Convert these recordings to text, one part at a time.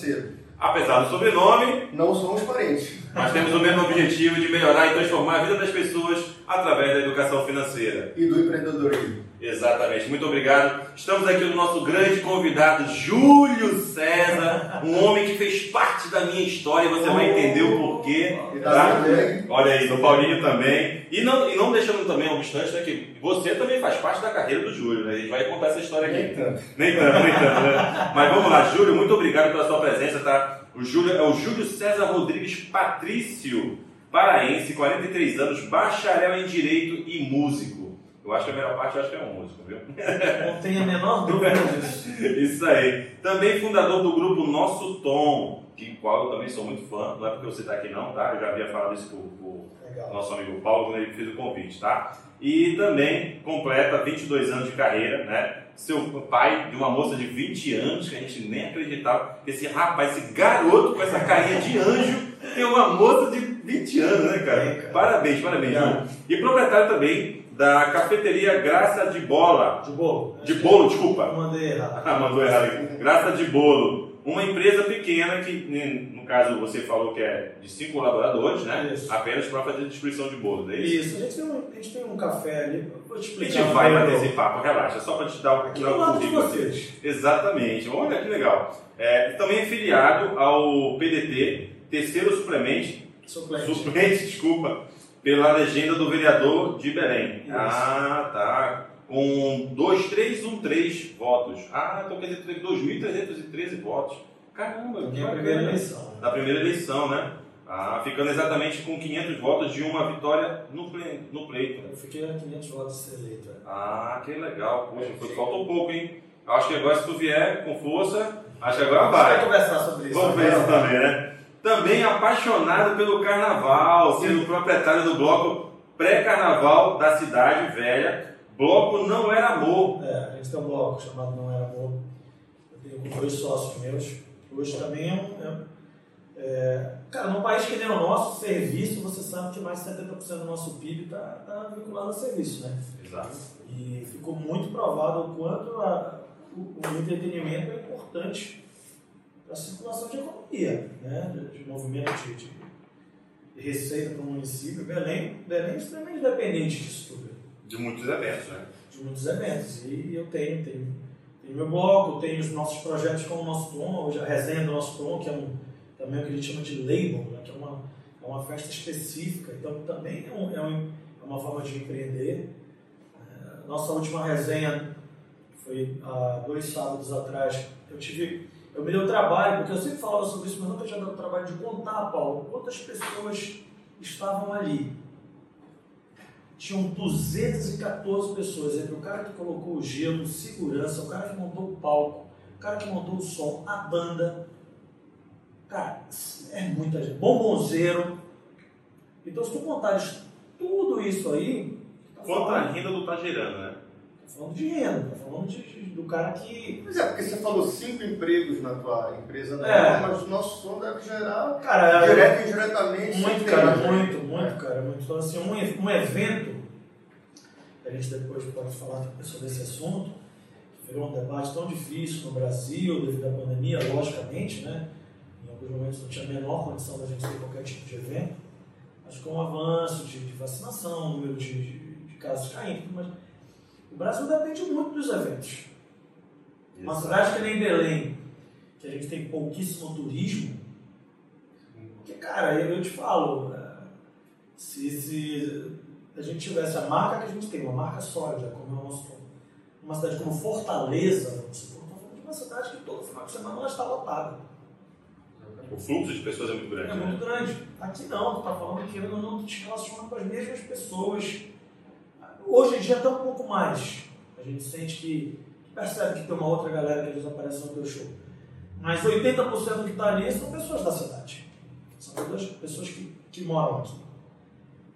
financeiro. Apesar do sobrenome, não somos parentes. Mas temos o mesmo objetivo de melhorar e transformar a vida das pessoas através da educação financeira. E do empreendedorismo. Exatamente, muito obrigado. Estamos aqui no nosso grande convidado, Júlio César, um homem que fez parte da minha história, você vai entender o porquê. Tá? Olha aí, do Paulinho também. E não, e não deixando também, obstante, né, que você também faz parte da carreira do Júlio, né? A gente vai contar essa história aqui. Nem tanto. Nem tanto, nem tanto, né? Mas vamos lá, Júlio, muito obrigado pela sua presença, tá? O Júlio é o Júlio César Rodrigues Patrício, paraense, 43 anos, bacharel em Direito e músico. Eu acho que a melhor parte eu acho que é um músico, viu? Não tenho a menor dúvida disso. Isso aí. Também fundador do grupo Nosso Tom, de qual eu também sou muito fã. Não é porque você está aqui não, tá? Eu já havia falado isso com o nosso amigo Paulo quando ele fez o convite, tá? E também completa 22 anos de carreira, né? Seu pai de uma moça de 20 anos, que a gente nem acreditava que esse rapaz, esse garoto com essa carinha de anjo, tem uma moça de 20 anos, né, cara? É, cara. Parabéns, parabéns. E proprietário também da cafeteria Graça de Bola. De bolo. De bolo, desculpa. Mandei errado. Ah, mandou errado aqui. Graça de Bolo. Uma empresa pequena que, no caso, você falou que é de cinco colaboradores, né? Isso. Apenas para fazer distribuição de bolo, é isso? Isso. A gente tem um, a gente tem um café ali. Vou te explicar. A gente vai bater esse papo, relaxa. Só para te dar o aqui um de vocês. Exatamente. Olha que legal. É, também é filiado ao PDT, terceiro suplemente. Suplente. Suplente, desculpa pela legenda do vereador de Belém. Isso. Ah, tá. Com 2313 votos. Ah, então quer dizer que teve 2.313 votos. Caramba, que primeira eleição. Da primeira eleição, né? Ah, ficando exatamente com 500 votos de uma vitória no, ple, no pleito. Eu fiquei a 500 votos de ser eleito. É. Ah, que legal. Poxa, foi, faltou pouco, hein? Acho que agora se tu vier com força, acho que agora vai. Vamos conversar sobre isso. Vamos ver isso também, né? Também apaixonado pelo carnaval, sendo proprietário do bloco pré-carnaval da Cidade Velha. Bloco Não Era Amor. É, a gente tem um bloco chamado Não Era Amor. Eu tenho dois sócios meus. Hoje também é um. É, é, cara, num país que nem o nosso, serviço, você sabe que mais de 70% do nosso PIB está tá vinculado a serviço, né? Exato. E ficou muito provado o quanto a, o, o entretenimento é importante a circulação de economia, né? de, de movimento de, de, receita para o município. Belém, Belém é extremamente dependente disso tudo. De muitos eventos, né? De muitos eventos. E eu tenho, tenho, tenho meu bloco, tenho os nossos projetos como o nosso Tom, hoje a resenha do nosso Tom, que é um, também o que a gente chama de label, né? que é uma, é uma festa específica. Então também é, um, é, um, é uma forma de empreender. É, nossa última resenha foi há dois sábados atrás. Eu tive eu me dei o trabalho, porque eu sempre falava sobre isso, mas nunca tinha dado o trabalho de contar, Paulo, quantas pessoas estavam ali. Tinham 214 pessoas, entre o cara que colocou o gelo, segurança, o cara que montou o palco, o cara que montou o som, a banda. Cara, é muita gente. Bombonzeiro. Então, se tu contares tudo isso aí. Tá Quanto a renda do gerando, né? Falando de renda, tá falando de, do cara que. Mas é, porque você falou cinco empregos na tua empresa, né? É. mas o nosso som deve gerar cara, direto e indiretamente. Muito, cara, muito, muito, cara. Muito. Então, assim, um, um evento, a gente depois pode falar sobre esse assunto, que virou um debate tão difícil no Brasil, devido à pandemia, logicamente, né? Em alguns momentos não tinha a menor condição da gente ter qualquer tipo de evento, mas com o avanço de, de vacinação, número de, de, de casos caindo, mas o Brasil depende muito dos eventos. Uma cidade que nem Belém, que a gente tem pouquíssimo turismo, porque, cara, eu, te falo, é, se, se a gente tivesse a marca que a gente tem, uma marca sólida, como é o nosso uma cidade como Fortaleza, vamos supor, falando de uma cidade que todo final de semana ela está lotada. O fluxo de pessoas é muito grande. É né? muito grande. Aqui não, tu está falando que eu não te relaciona com as mesmas pessoas. Hoje em dia até um pouco mais. A gente sente que percebe que tem uma outra galera que às vezes aparece no teu show. Mas 80% que está ali são pessoas da cidade. São todas pessoas que, que moram aqui.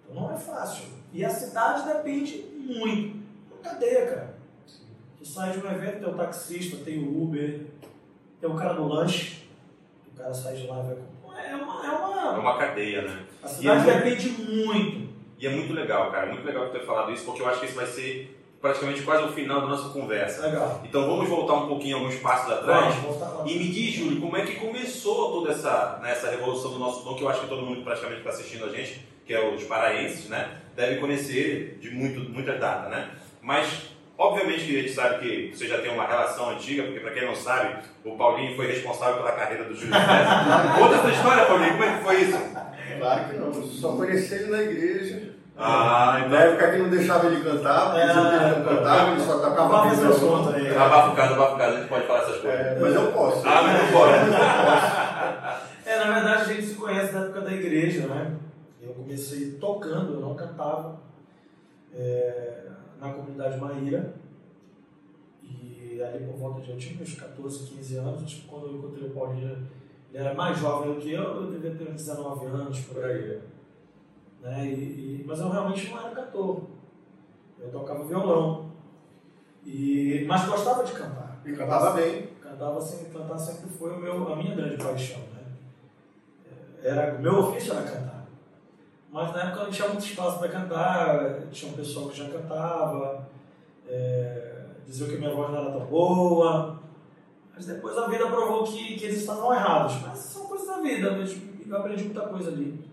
Então não é fácil. E a cidade depende muito. É cadeia, cara. Tu sai de um evento, tem o taxista, tem o Uber, tem o cara do lanche. O cara sai de lá e vai. É uma, é uma... É uma cadeia, né? A cidade é depende muito. E é muito legal, cara. Muito legal ter falado isso, porque eu acho que isso vai ser praticamente quase o final da nossa conversa. Legal. Então vamos voltar um pouquinho alguns passos atrás. Vamos voltar lá. E me diz, Júlio, como é que começou toda essa, né, essa revolução do nosso tom, que eu acho que todo mundo praticamente está assistindo a gente, que é os paraenses, né? Deve conhecer de muito, muita data, né? Mas, obviamente que a gente sabe que você já tem uma relação antiga, porque para quem não sabe, o Paulinho foi responsável pela carreira do Júlio César. Conta essa história, Paulinho, como é que foi isso? Claro que não, só conheci ele na igreja. Ah, Na época que não deixava ele cantar, porque que ele não cantava, ele só tocava Vamos fazer as violão. contas aí. Abafa o caso, abafa o caso, a gente pode falar essas coisas. É, mas eu posso. Ah, mas não pode. É, na verdade a gente se conhece da época da igreja, né? Eu comecei tocando, eu não cantava, é, na comunidade Maíra. E ali por volta de eu tinha uns 14, 15 anos, tipo, quando eu encontrei o Paulinho, ele era mais jovem do que eu, eu devia ter uns 19 anos por aí. Né? E, e- mas eu realmente não era cantor. Eu tocava violão. E, mas gostava de cantar. E cantava bem. Cantava sempre, cantar sempre foi o meu, a minha grande paixão, né? Era, o meu ofício era cantar. Mas na época não tinha muito espaço para cantar, tinha um pessoal que já cantava, é, diziam que minha voz não era tão boa, mas depois a vida provou que, que eles estavam errados. Mas são coisas da vida, mas eu aprendi muita coisa ali.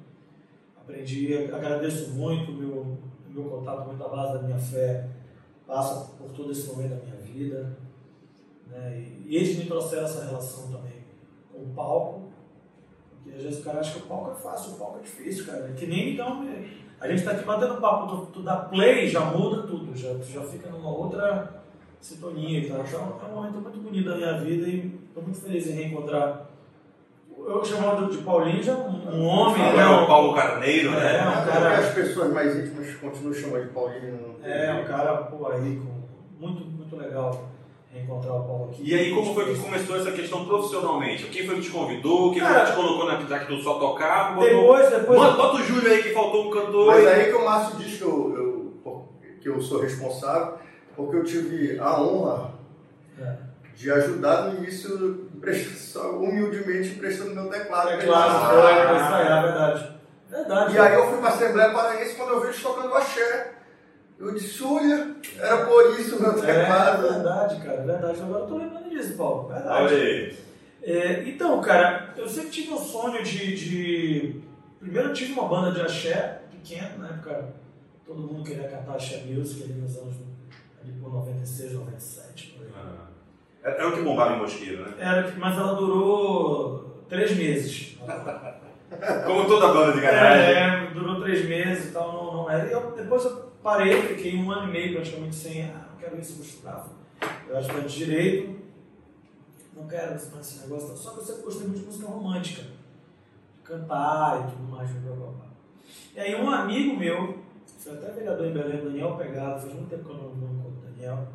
Aprendi, agradeço muito, o meu, meu contato, muita base da minha fé passa por todo esse momento da minha vida. Né? E, e eles me trouxeram essa relação também com o palco. Porque às vezes o cara acha que o palco é fácil, o palco é difícil, cara. É que nem então. é- A gente está aqui batendo papo, tu, tu dá play, já muda tudo, já, já fica numa outra sintonia tal. Então é um momento muito bonito da minha vida e estou muito feliz em reencontrar. Eu chamava de Paulinho já um, um homem, né? É o Paulo Carneiro, né? É, um cara- porque as pessoas mais íntimas continuam chamando de Paulinho. É, um cara, pô, aí, com, muito, muito legal reencontrar o Paulo aqui. E aí, como foi que começou essa questão profissionalmente? Quem foi que te convidou? Quem Cara, foi que te colocou na já que tu só tocava? Botou... Depois, depois. Bota, bota o Júlio aí que faltou um cantor. Mas aí que o Márcio diz que eu, eu- que eu sou responsável, porque eu tive a honra É. de ajudar no início, emprestando- só humildemente emprestando meu teclado. É claro, Ah, foi, foi é verdade. Verdade. E aí eu fui para a Assembleia Paraense quando eu vi eles tocando axé. Eu disse, olha, era por isso o meu É teclado. verdade, cara, é verdade. Agora eu tô lembrando disso, Paulo. Olha Verdade. aí. É, então, cara, eu sempre tive um sonho de, de- Primeiro eu tive uma banda de axé pequena, na época todo mundo queria cantar axé music ali nos anos ali por 96, 97, por aí. Ah. Era o que bombava em Mosqueiro, né? Era, mas ela durou três meses. Como toda banda de garagem. É, durou três meses e tal, não, não era. E eu, depois eu parei, fiquei um ano e meio praticamente sem, ah, não quero isso, vou estudar. Eu era estudante de direito, não quero esse esse negócio, não. só que eu sempre gostei muito de música romântica, de cantar e tudo mais, blá, blá, blá. E aí um amigo meu, foi até vereador em Belém, Daniel Pegado, faz muito tempo que eu não, não encontro o Daniel,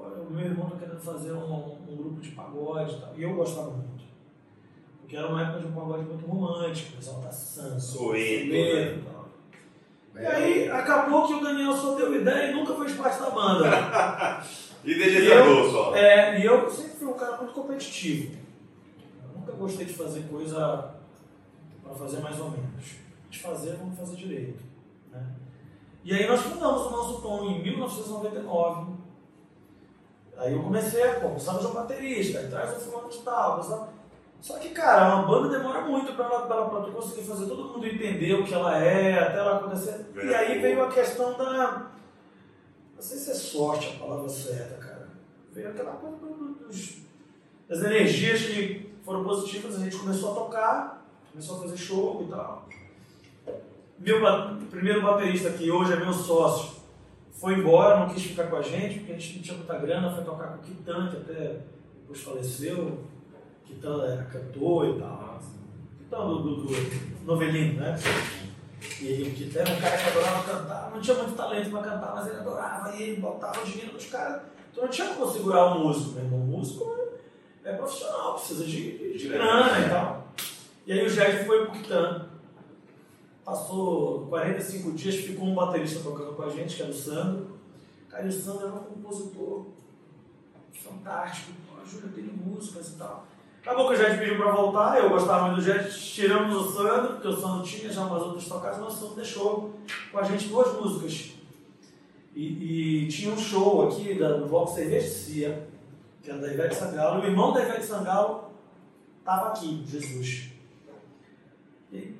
O meu irmão tá querendo fazer um, um grupo de pagode e tal, e eu gostava muito. Porque era uma época de um pagode muito romântico, samba, Suíte, soleto e tal. E aí acabou que o Daniel só deu ideia e nunca fez parte da banda. E dejetador só. É, e eu sempre fui um cara muito competitivo. Eu nunca gostei de fazer coisa para fazer mais ou menos. De fazer, vamos fazer direito. Né? E aí nós fundamos o nosso tom em 1999. Aí eu comecei, pô, precisava de um baterista, aí traz um fulano de tal, precisava... Só que, cara, uma banda demora muito para ela, pra, ela- pra tu conseguir fazer todo mundo entender o que ela é, até ela acontecer. E aí veio a questão da. Não sei se é sorte a palavra certa, cara. Veio aquela coisa do- do- dos, das energias que foram positivas, a gente começou a tocar, começou a fazer show e tal. Meu primeiro baterista, que hoje é meu sócio, foi embora, não quis ficar com a gente, porque a gente não tinha muita grana, foi tocar com o Kitan, que até depois faleceu. Kitan era cantor e tal. Kitan do, do, do novelino, né? E o Kitan era um cara que adorava cantar, não tinha muito talento para cantar, mas ele adorava e ele botava o dinheiro nos caras. Então não tinha como segurar um músico, meu irmão. O músico é profissional, precisa de, de grana e tal. E aí o Jair foi pro Kitan. Passou 45 dias, ficou um baterista tocando com a gente, que era o Sandro. Cara, o Sandro era um compositor fantástico. Júlio tem músicas e tal. Acabou que o Jet pediu pra voltar, eu gostava muito do Jet, tiramos o Sandro, porque o Sandro tinha já umas outras tocadas, mas o Sandro deixou com a gente duas músicas. E, e tinha um show aqui da, do Bloco Cerveja que era da Ivete Sangalo, e o irmão da Ivete Sangalo estava aqui, Jesus. E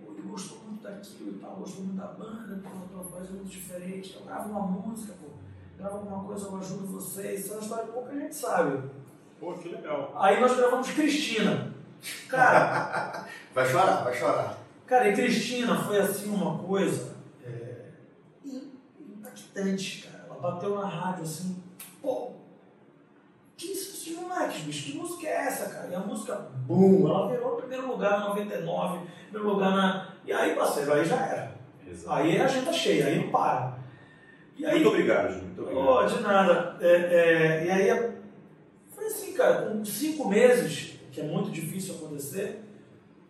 daquilo e tal, gostou muito da banda, pô, a tua voz é muito diferente, então grava uma música, pô, grava alguma coisa, eu ajudo vocês. Isso é uma história que pouca gente sabe. Pô, que legal. Aí nós gravamos Cristina. Cara. vai chorar, vai chorar. Cara, e Cristina foi assim uma coisa é, impactante, cara. Ela bateu na rádio assim, pô, que isso, esses moleques, bicho, que música é essa, cara? E a música, bum, ela virou primeiro lugar na 99, primeiro lugar na. E aí, parceiro, aí já era. Exato. Aí a agenda cheia, aí não para. E aí, muito obrigado, Ju, muito obrigado. Oh, de nada. É, é, e aí foi assim, cara, com cinco meses, que é muito difícil acontecer,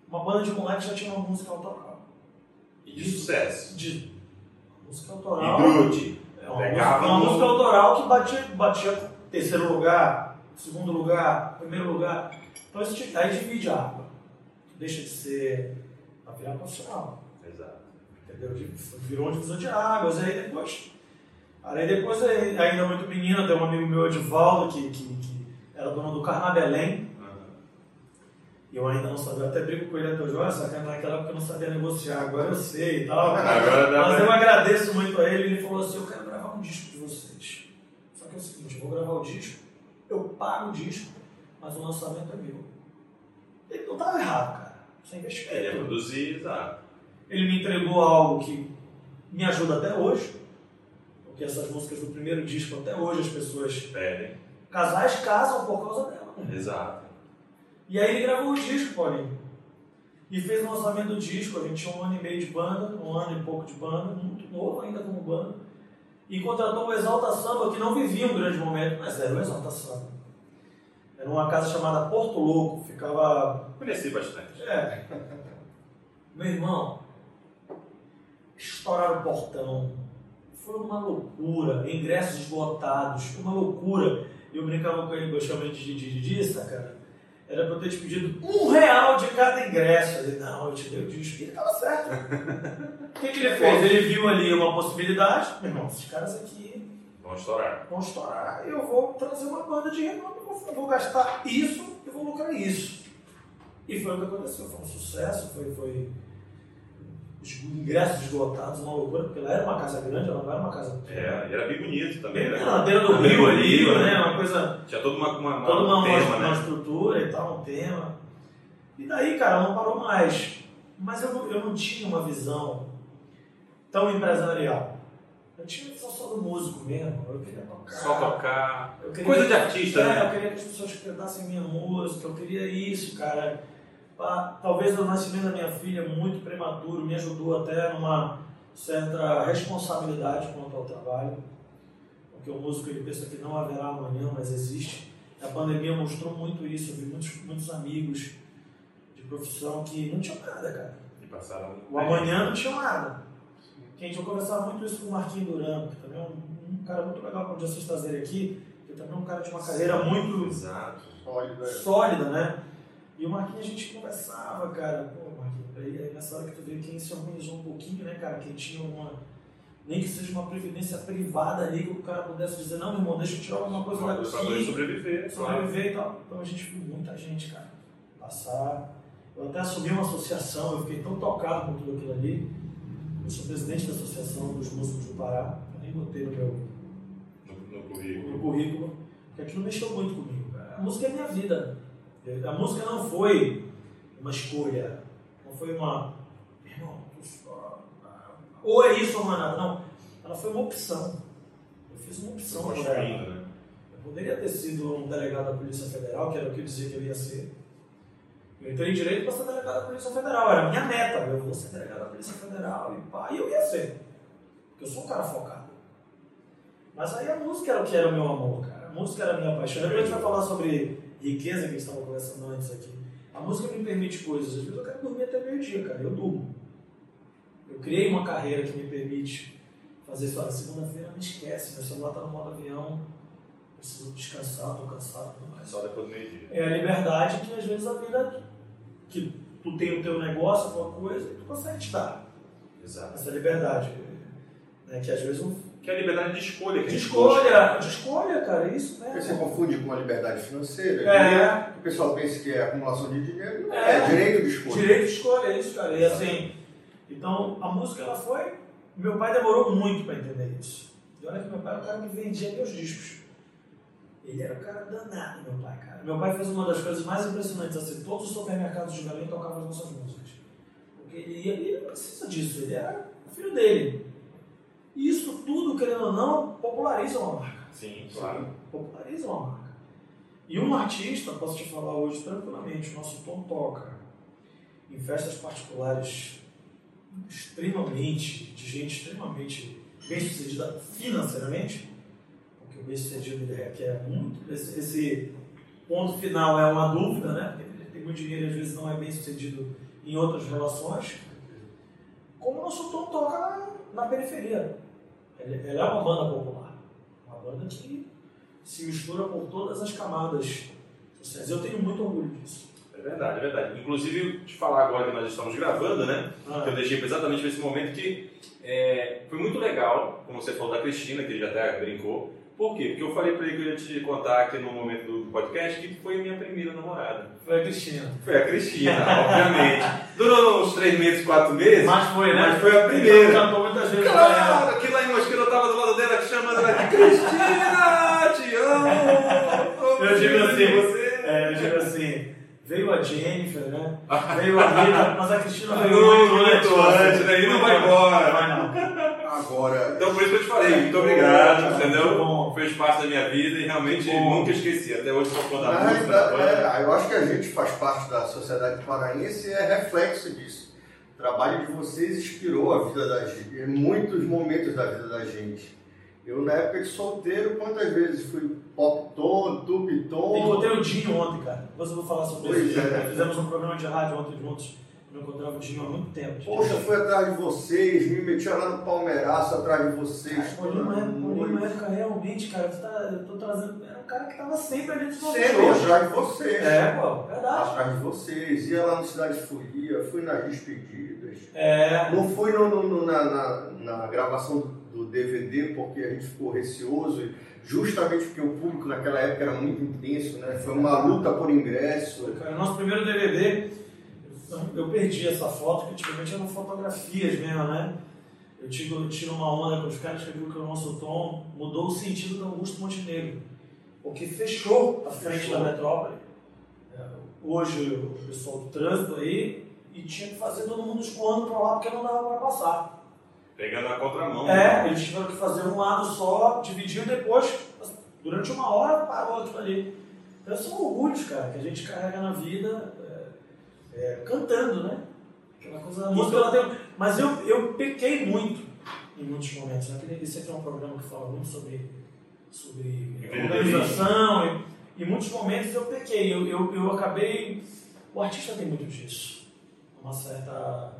uma banda de moleques já tinha uma música autoral. E de sucesso. De música autoral. E grude. É uma, música, uma no... música autoral que batia, batia terceiro lugar, segundo lugar, primeiro lugar. Então aí divide a água. Deixa de ser virar profissional. Exato. Entendeu? Virou divisão de águas. Aí depois. Aí depois, ainda muito menina, tem um amigo meu, Edivaldo, que, que, que era dono do Carnabelém. E eu ainda não sabia, até brigo com ele até hoje, olha, só que naquela época eu não sabia negociar, agora eu sei e tal. Agora Mas eu agradeço muito a ele, ele falou assim, eu quero gravar um disco de vocês. Só que é o seguinte, eu vou gravar o disco, eu pago o disco, mas o lançamento é meu. Ele não estava errado, cara. Sem investimento. Ele ia produzir, exato. Ele me entregou algo que me ajuda até hoje, porque essas músicas do primeiro disco, até hoje as pessoas pedem. Casais casam por causa dela. Exato. E aí ele gravou o disco, Paulinho. E fez o lançamento do disco, a gente tinha um ano e meio de banda, um ano e pouco de banda, muito novo ainda como banda. E contratou o Exalta Samba, que não vivia um grande momento, mas era o Exalta Samba. Era uma casa chamada Porto Louco, ficava. Conheci bastante. É. Meu irmão, estouraram o portão. Foi uma loucura. Ingressos esgotados, uma loucura. Eu brincava com ele, eu chamei de didista, cara era para eu ter te pedido um real de cada ingresso. Ele, não, eu te dei o. E ele estava certo. o que, que ele fez? Ele viu ali uma possibilidade. Meu irmão, esses caras aqui vão estourar. Vão estourar. Eu vou trazer uma banda de renome, vou, vou gastar isso e vou lucrar isso. E foi o que aconteceu. Foi um sucesso, foi, foi os ingressos esgotados, uma loucura, porque ela era uma casa grande, ela não era uma casa pequena. É, e era bem bonito também. Né? Na beira do rio ali, né? né? Uma coisa. Tinha toda uma, uma, toda uma, tema, uma, né? uma estrutura e tal, um tema. E daí, cara, não parou mais. Mas eu não, eu não tinha uma visão tão empresarial. Eu tinha uma visão só do músico mesmo. Eu queria tocar. Só tocar. Coisa de artista, é, né? Eu queria que as pessoas cantassem minha música, eu queria isso, cara talvez o nascimento da minha filha muito prematuro me ajudou até numa certa responsabilidade quanto ao trabalho, porque o músico ele pensa que não haverá amanhã, mas existe. A pandemia mostrou muito isso, eu vi muitos, muitos amigos de profissão que não tinham nada, cara. E passaram o amanhã não tinha nada. Gente conversava muito isso com o Marquinhos Duran, que também é um, um cara muito legal para dia vocês trazerem aqui, que também é um cara de uma carreira muito Exato. Sólida. sólida, né? E o Marquinhos a gente conversava, cara, pô, Marquinhos, aí nessa hora que tu vê quem se organizou um pouquinho, né, cara, quem tinha uma. Nem que seja uma previdência privada ali, que o cara pudesse dizer, não, meu irmão, deixa eu tirar alguma coisa daqui. Pra sobreviver. Sobreviver e tal. Então a gente viu muita gente, cara, passar. Eu até assumi uma associação, eu fiquei tão tocado com tudo aquilo ali. Eu sou presidente da Associação dos Músicos do Pará, eu nem botei no meu no, no currículo. No currículo, porque aquilo mexeu muito comigo, cara. A música é minha vida. A música não foi uma escolha, não foi uma. Irmão, ou é isso ou não é nada. Não. Ela foi uma opção. Eu fiz uma opção por ela. Né? Eu poderia ter sido um delegado da Polícia Federal, que era o que eu dizia que eu ia ser. Eu entrei em direito para ser delegado da Polícia Federal, era a minha meta. Eu vou ser delegado da Polícia Federal e pá, e eu ia ser. Porque eu sou um cara focado. Mas aí a música era o que era o meu amor, cara. A música era a minha paixão. Depois a gente vai falar sobre riqueza que a gente estava conversando antes aqui. A música me permite coisas. Às vezes eu quero dormir até meio-dia, cara. Eu durmo. Eu criei uma carreira que me permite fazer isso. Olha, segunda-feira me esquece, meu celular está no modo avião, preciso descansar, estou cansado tudo mais. Só depois do meio-dia. É a liberdade que às vezes a vida, que tu tem o teu negócio, a tua coisa, e tu consegue te dar. Exato. Essa liberdade. Né, que às vezes Que é a liberdade de escolha. de escolha, de escolha, cara, isso, né? Você confunde com a liberdade financeira. É. O pessoal pensa que é acumulação de dinheiro. Não é, é direito de escolha. Direito de escolha, é isso, cara. E assim, então a música ela foi. Meu pai demorou muito para entender isso. E olha que meu pai era o cara que vendia meus discos. Ele era o cara danado, meu pai, cara. Meu pai fez uma das coisas mais impressionantes, assim, todos os supermercados de Belém tocavam as nossas músicas. Porque ele, ele não precisa disso, ele era o filho dele. Isso tudo, querendo ou não, populariza uma marca. Sim, claro. Populariza uma marca. E um artista, posso te falar hoje tranquilamente, o nosso Tom toca em festas particulares extremamente, de gente extremamente bem sucedida financeiramente, porque o bem sucedido requer muito, esse, esse, ponto final é uma dúvida, né? Ele tem muito dinheiro e às vezes não é bem sucedido em outras relações. Como o nosso Tom toca na, na periferia. Ele, é uma banda popular, uma banda que se mistura por todas as camadas sociais. Eu tenho muito orgulho disso. É verdade, é verdade. Inclusive, te falar agora que nós estamos gravando, né? Ah. Que eu deixei exatamente nesse momento que é, foi muito legal, como você falou da Cristina, que ele já até brincou. Por quê? Porque eu falei pra ele que eu ia te contar aqui no momento do podcast que foi a minha primeira namorada. Foi a Cristina. Foi a Cristina, obviamente. Durou uns três meses, quatro meses. Mas foi, né? Mas foi a primeira. cantou muitas vezes. Claro, aqui lá em Mosqueira eu tava do lado dela chamando ela Cristina, te amo. Eu digo assim, você. É, eu digo assim. Veio a Jennifer, né? Veio a Rita, mas a Cristina veio muito, muito antes, né? E não vai embora. Vai não. Agora. Então por isso que eu te falei, muito obrigado, entendeu? Fez parte da minha vida e realmente nunca esqueci. Até hoje sou fã da música. É, eu acho que a gente faz parte da sociedade paraense e é reflexo disso. O trabalho de vocês inspirou a vida da gente, em muitos momentos da vida da gente. Eu, na época de solteiro, quantas vezes fui pop tom, tube tom? Encontrei o Dinho ontem, cara. Depois eu vou falar sobre pois isso. É. Fizemos um programa de rádio ontem juntos. Eu encontrava o Dinho há muito tempo. Poxa, fui atrás de vocês, me metia lá no Palmeiraço atrás de vocês. Cara, uma época, uma época, realmente, cara, tu tá, eu tô trazendo. Era um cara que tava sempre ali de vocês. Sempre, atrás de vocês. É, pô, verdade. Atrás de vocês. Ia lá no Cidade de Folia, fui nas despedidas. É. Não fui no, no, na, na, na gravação do DVD porque a gente ficou receoso, justamente porque o público naquela época era muito intenso, né? Foi uma luta por ingresso. Cara, nosso primeiro DVD, eu perdi essa foto, que antigamente eram fotografias mesmo, né? Eu tiro, tiro uma onda com os caras que viram que o nosso tom mudou o sentido do Augusto Montenegro, porque fechou a frente fechou. da metrópole. É, hoje o pessoal do trânsito aí, e tinha que fazer todo mundo escoando para lá porque não dava para passar. Pegando a contramão. É, né? eles tiveram que fazer um lado só, dividiu depois, durante uma hora parou aquilo ali. Então são orgulhos, cara, que a gente carrega na vida é, é, cantando, né? Aquela coisa da música, ela tem... Mas eu, eu pequei muito em muitos momentos. Né? Esse aqui é um programa que fala muito sobre, sobre organização. E, em muitos momentos eu pequei. Eu, eu, eu acabei. O artista tem muito disso. Uma certa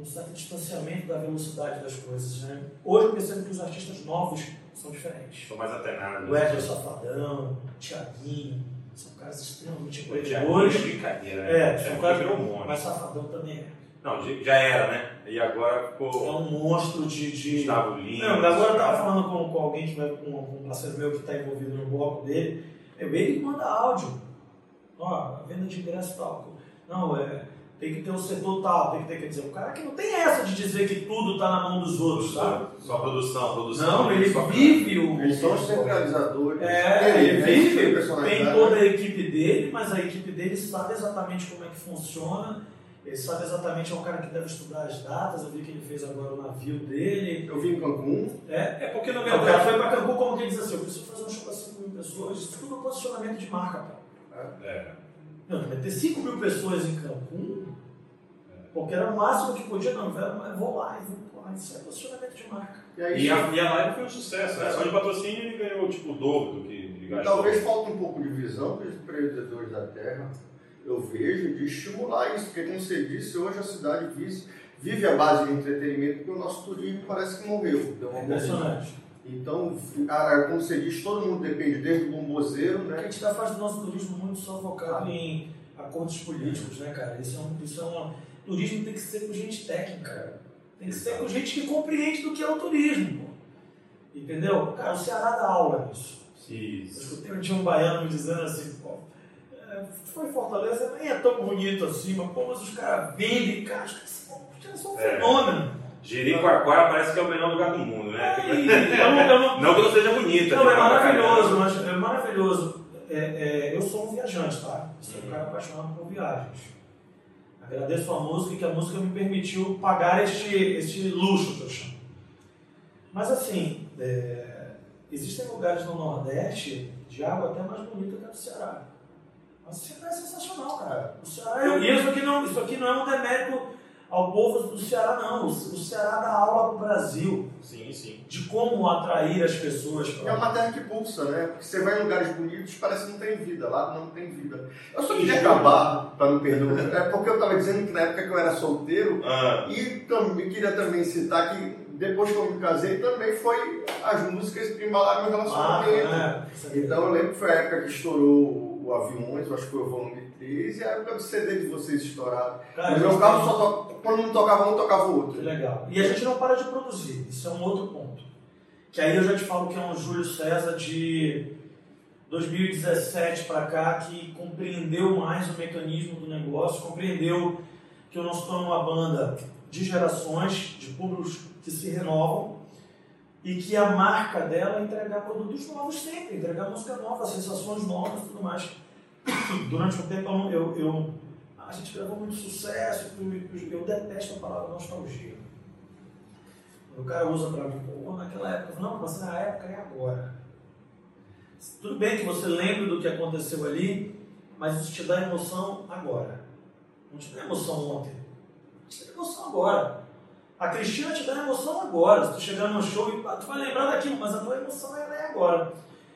um certo distanciamento da velocidade das coisas. Né? Hoje eu percebo que os artistas novos são diferentes. São mais atenados. O Edson Safadão, o Thiaguinho, são caras extremamente empreendedores. brincadeira, né? É, são caras virou um monstro. Mas Safadão também é. Não, já era, né? E agora ficou. É um monstro de. de... Gustavo Lima. Não, agora eu tava falando com, com alguém que com um parceiro meu que está envolvido no bloco dele. Ele manda áudio. Ó, venda de ingresso tal. Não, é tem que ter um setor tal, tem que ter, quer dizer, o cara que não tem essa de dizer que tudo está na mão dos outros, sabe? Só produção, produção. Não, ele vive o. Eles são os centralizadores. É, ele vive, tem toda a equipe dele, mas a equipe dele sabe exatamente como é que funciona. Ele sabe exatamente, é um cara que deve estudar as datas. Eu vi que ele fez agora o navio dele. Eu vi em Cancún. É, é porque na verdade. Cara foi para Cancún como que ele diz assim: eu preciso fazer um show para 5 mil pessoas. Isso tudo é posicionamento de marca, cara. É. Não, vai ter 5 mil pessoas em Cancún, porque era o máximo que podia, não, mas vou lá e vou lá. Isso é posicionamento de marca. E, aí, e, a, e a live foi um sucesso, né? Só de patrocínio ele ganhou tipo o dobro do que ele gastou. Talvez falte um pouco de visão para os empreendedores da terra, eu vejo, de estimular isso, porque como você disse, hoje a cidade vive, vive a base de entretenimento, porque o nosso turismo parece que morreu. Deu uma é impressionante. Então, como você diz, todo mundo depende, desde o bombozeiro, né? A gente ainda faz do nosso turismo muito só focado ah. em acordos políticos, né, cara? Isso é, um, isso é uma... Turismo tem que ser com gente técnica. Tem que ser com gente que compreende do que é o turismo. Entendeu? Cara, o Ceará dá aula nisso. Isso. Eu escutei um dia um baiano me dizendo assim, pô, é, foi Fortaleza, nem é tão bonito assim, mas, pô, mas os caras vendem, cara, os caras são, um é. fenômeno. Jericoacoara parece que é o melhor lugar do mundo, né? É, eu não, eu não, não que não seja bonita. Não, é maravilhoso, mas é maravilhoso. É, é, eu sou um viajante, tá? Sou um cara apaixonado por viagens. Agradeço a música que a música me permitiu pagar este, este luxo que eu chamo. Mas assim, é, existem lugares no Nordeste de água até mais bonita que a do Ceará. Mas o Ceará é sensacional, cara. O Ceará é, isso, aqui não, isso aqui não é um demérito ao povo do Ceará, não. O Ceará dá aula para o Brasil. Sim, sim. De como atrair as pessoas. Pra... É uma terra que pulsa, né? Porque você vai em lugares bonitos parece que não tem vida. Lá não tem vida. Eu só queria acabar, para não perder. É porque eu estava dizendo que na época que eu era solteiro, ah. e também, queria também citar que depois que eu me casei também foi as músicas que embalaram meu relacionamento. Ah, é. Então eu lembro que foi a época que estourou o Aviões, eu acho que foi o volume 3, e a época do CD de vocês estourado. Cara, meu carro só to... quando não tocava um, tocava o outro. Que legal. E a gente não para de produzir, isso é um outro ponto. Que aí eu já te falo que é um Júlio César de 2017 para cá que compreendeu mais o mecanismo do negócio, compreendeu que eu não sou uma banda de gerações, de públicos que se renovam, e que a marca dela é entregar produtos novos sempre, entregar música nova, sensações novas e tudo mais. Durante um tempo eu, eu, a gente gravou muito sucesso, eu, detesto a palavra nostalgia. O cara usa para mim, naquela época, não, mas na época é agora. Tudo bem que você lembre do que aconteceu ali, mas isso te dá emoção agora. Não te dá emoção ontem. Te dá emoção agora. A Cristina te dá emoção agora. Se tu chegar no show e tu vai lembrar daquilo, mas a tua emoção é agora.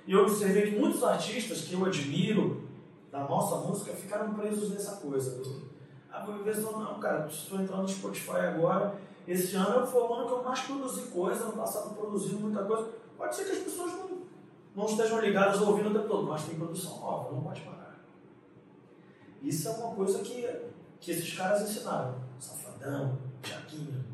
E eu observei que muitos artistas que eu admiro da nossa música ficaram presos nessa coisa. Ah, vou viver só não, cara. Se tu entrar no Spotify agora, esse ano foi o ano que eu mais produzi coisa, ano passado produzi muita coisa. Pode ser que as pessoas não, não estejam ligadas ouvindo o tempo todo, mas tem produção nova, não pode parar. Isso é uma coisa que, que esses caras ensinaram. Safadão, Jaquinho,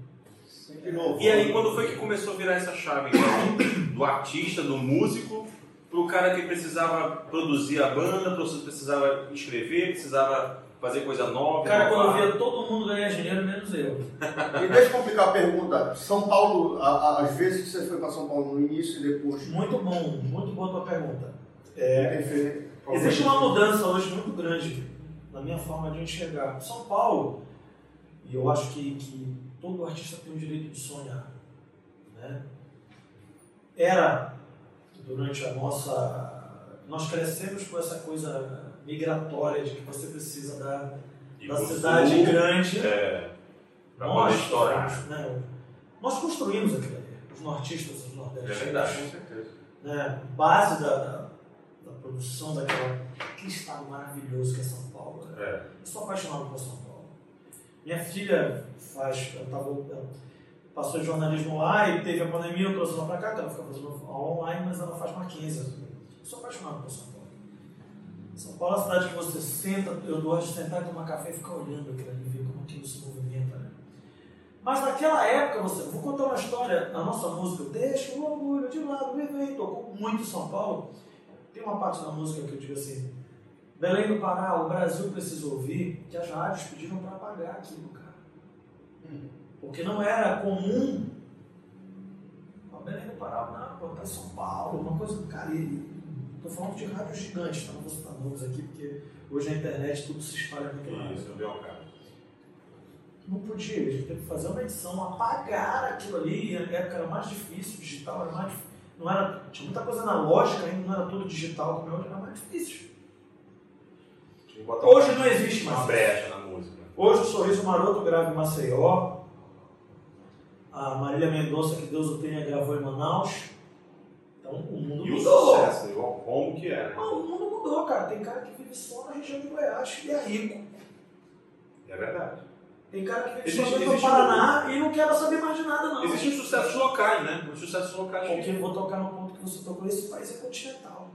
e aí, quando foi que começou a virar essa chave então, do artista, do músico, para o cara que precisava produzir a banda, precisava escrever, precisava fazer coisa nova? Cara, quando eu via todo mundo ganhar dinheiro, menos eu. e deixa eu complicar a pergunta. São Paulo, às vezes que você foi para São Paulo no início e depois. Muito bom, muito boa a tua pergunta. É, existe uma mudança hoje muito grande na minha forma de enxergar. São Paulo, e eu acho que, que todo artista tem o direito de sonhar. Né? Era, durante a nossa. Nós crescemos com essa coisa migratória de que você precisa da, da cidade sul, grande. É, nós, história. Né? nós construímos aquilo ali, os nortistas, os nordestinos. É verdade, com certeza. Né? Base da, da, da produção daquela, aquele estado maravilhoso que é São Paulo. Né? É. Eu sou apaixonado por São Paulo. Minha filha faz, ela, tava, ela passou de jornalismo lá e teve a pandemia, eu trouxe ela para cá, que ela fica fazendo aula online, mas ela faz Mackenzie. Eu sou apaixonado por São Paulo. São Paulo é a cidade que você senta, eu gosto de sentar e tomar café e ficar olhando aquilo ali, ver como aquilo se movimenta. Né? Mas naquela época, você, vou contar uma história na nossa música, deixa o orgulho de lado, vem, tocou muito São Paulo. Tem uma parte da música que eu digo assim, Belém do Pará, o Brasil precisa ouvir que as rádios pediram para apagar aquilo, cara. Porque não era comum. O Belém do Pará, não, tá em São Paulo, uma coisa, cara, Estou falando de rádios gigantes, tá? não vou citar nomes aqui, porque hoje na internet tudo se espalha muito rápido. Isso, eu cara. Não podia, a gente teve que fazer uma edição, apagar aquilo ali, a época era mais difícil, digital era mais difícil. Não era, tinha muita coisa analógica ainda, não era tudo digital como é hoje, era mais difícil. Hoje não existe mais. Uma brecha na música. Hoje o Sorriso Maroto grava em Maceió. A Marília Mendonça, que Deus o tenha, gravou em Manaus. Então o mundo e mudou. o sucesso, igual como que é. Não, o mundo mudou, cara. Tem cara que vive só na região de Goiás e é rico. É verdade. Tem cara que vive existe, só no Paraná um... e não quer saber mais de nada, não. Existem sucessos locais, né? Os sucessos locais. Porque eu vou tocar no ponto que você tocou. Esse país é continental.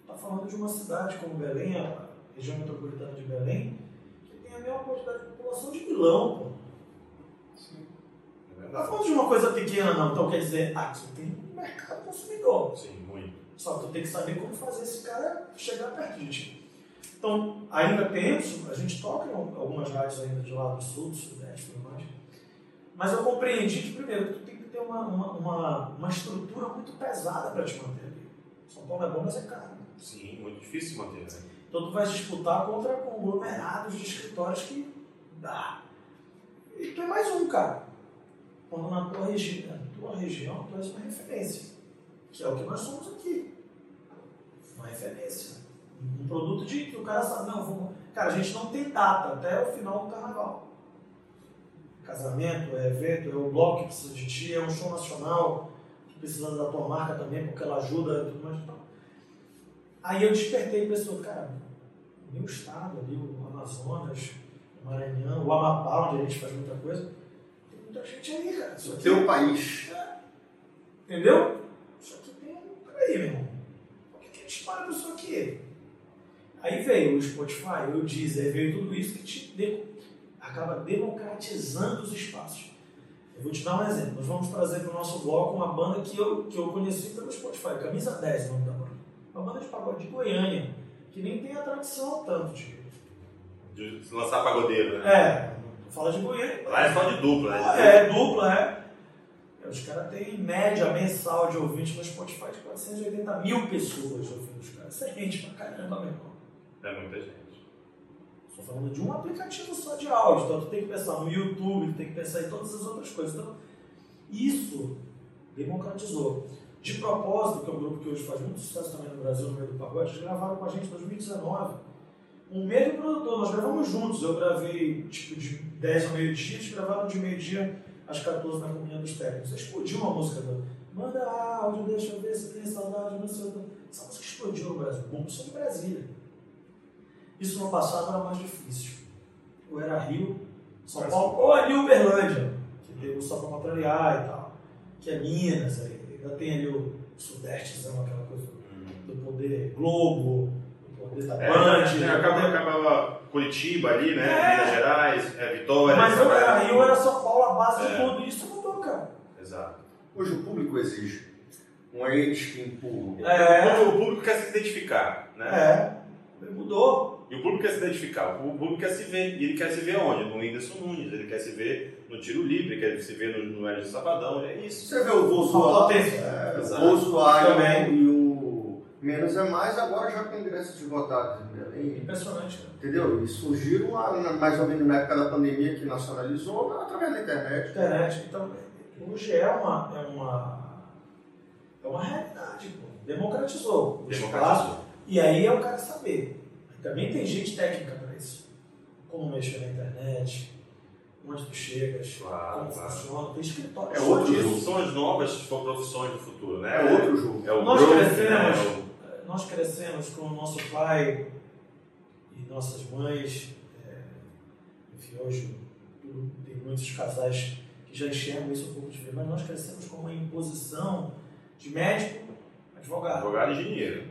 Está falando de uma cidade como Belém, a região metropolitana de Belém, que tem a mesma quantidade de população de Milão, pô. Sim. É não falando de uma coisa pequena, não. Então quer dizer, aqui tem um mercado consumidor. Sim, muito. Só que tu tem que saber como fazer esse cara chegar perto de ti. Então, ainda temos, a gente toca em algumas rádios ainda de lá do sul, do sudeste e tudo mais. Mas eu compreendi que, primeiro, tu tem que ter uma, uma, uma, uma estrutura muito pesada para te manter ali. São Paulo é bom, mas é caro. Sim, muito difícil manter, né? Então tu vai disputar contra conglomerados de escritórios que dá. E tu é mais um, cara. Quando na tua, regi na tua região tu és uma referência. Que é o que nós somos aqui. Uma referência. Um produto de que o cara sabe, não, vamos. Cara, a gente não tem data até o final do carnaval. Casamento, é evento, é o bloco que precisa de ti, é um show nacional que precisa da tua marca também, porque ela ajuda e tudo mais. Aí eu despertei pessoas, cara, meu estado ali, o Amazonas, o Maranhão, o Amapá, onde a gente faz muita coisa, muita gente aí, cara. O teu país. É. Entendeu? Isso aqui tem. Peraí, meu irmão. Por que a gente para isso aqui? Aí veio o Spotify, o Deezer, veio tudo isso que te de, acaba democratizando os espaços. Eu vou te dar um exemplo. Nós vamos trazer para o nosso bloco uma banda que eu, que eu conheci pelo Spotify, Camisa 10, o nome da banda. Uma banda de pagode de Goiânia, que nem tem a tradição tanto de. De lançar pagodeiro, né? É, fala de Goiânia. Lá é só de dupla, né? É, dupla, é. Os caras têm média mensal de ouvintes no Spotify de 480 mil pessoas ouvindo os caras. Isso é gente pra caramba, meu irmão. É muita gente. Estou falando de um aplicativo só de áudio, então tu tem que pensar no YouTube, tu tem que pensar em todas as outras coisas. Então, isso democratizou. De propósito, que é um grupo que hoje faz muito sucesso também no Brasil, no meio do pagode, eles gravaram com a gente em 2019. Um mesmo produtor, nós gravamos juntos. Eu gravei tipo de 10 ao meio-dia, eles gravaram de meio-dia às 14 na comunhão dos técnicos. Explodiu uma música do Manda áudio, deixa eu ver se tem saudade, não sei o Essa música explodiu no Brasil. Bom, isso é em Brasília. Isso no passado era mais difícil. Ou era Rio, São Paulo, ou ali Uberlândia, que deu só para contrariar e tal. Que é Minas, ainda tem ali o Sudeste, aquela coisa do poder Globo, da é, Band. É, acabava, acabava Curitiba ali, né? É. Minas Gerais, é, Vitória. Mas ou era Rio, era São Paulo, a base de é. tudo isso mudou, cara. Exato. Hoje o público exige. É eles que. É. O público quer se identificar, né? É. Mudou. E o público quer se identificar, o público quer se ver. E ele quer se ver onde? No Whindersson Nunes, ele quer se ver no Tiro Livre, quer se ver no, no Hélio Sabadão, é isso. Você vê o Bolsonaro, é, o Bolsonaro e o Menos é Mais, agora já com ingressos esgotados. Né? Impressionante. Né? Entendeu? E surgiram mais ou menos na época da pandemia que nacionalizou através da internet. Internet. Então, hoje é uma, é uma, é uma realidade, pô. Democratizou. Democratizou. E aí é o cara saber também tem gente técnica para isso. Como mexer na internet, onde tu chegas, claro, como claro. funciona. Tem escritório. É outro jogo. São as novas profissões do futuro, né? É outro jogo. É o nós, crescemos, né? Nós crescemos com o nosso pai e nossas mães. É, enfim, hoje tem muitos casais que já enxergam isso um pouco diferente, mas nós crescemos com uma imposição de médico, advogado. Advogado e engenheiro.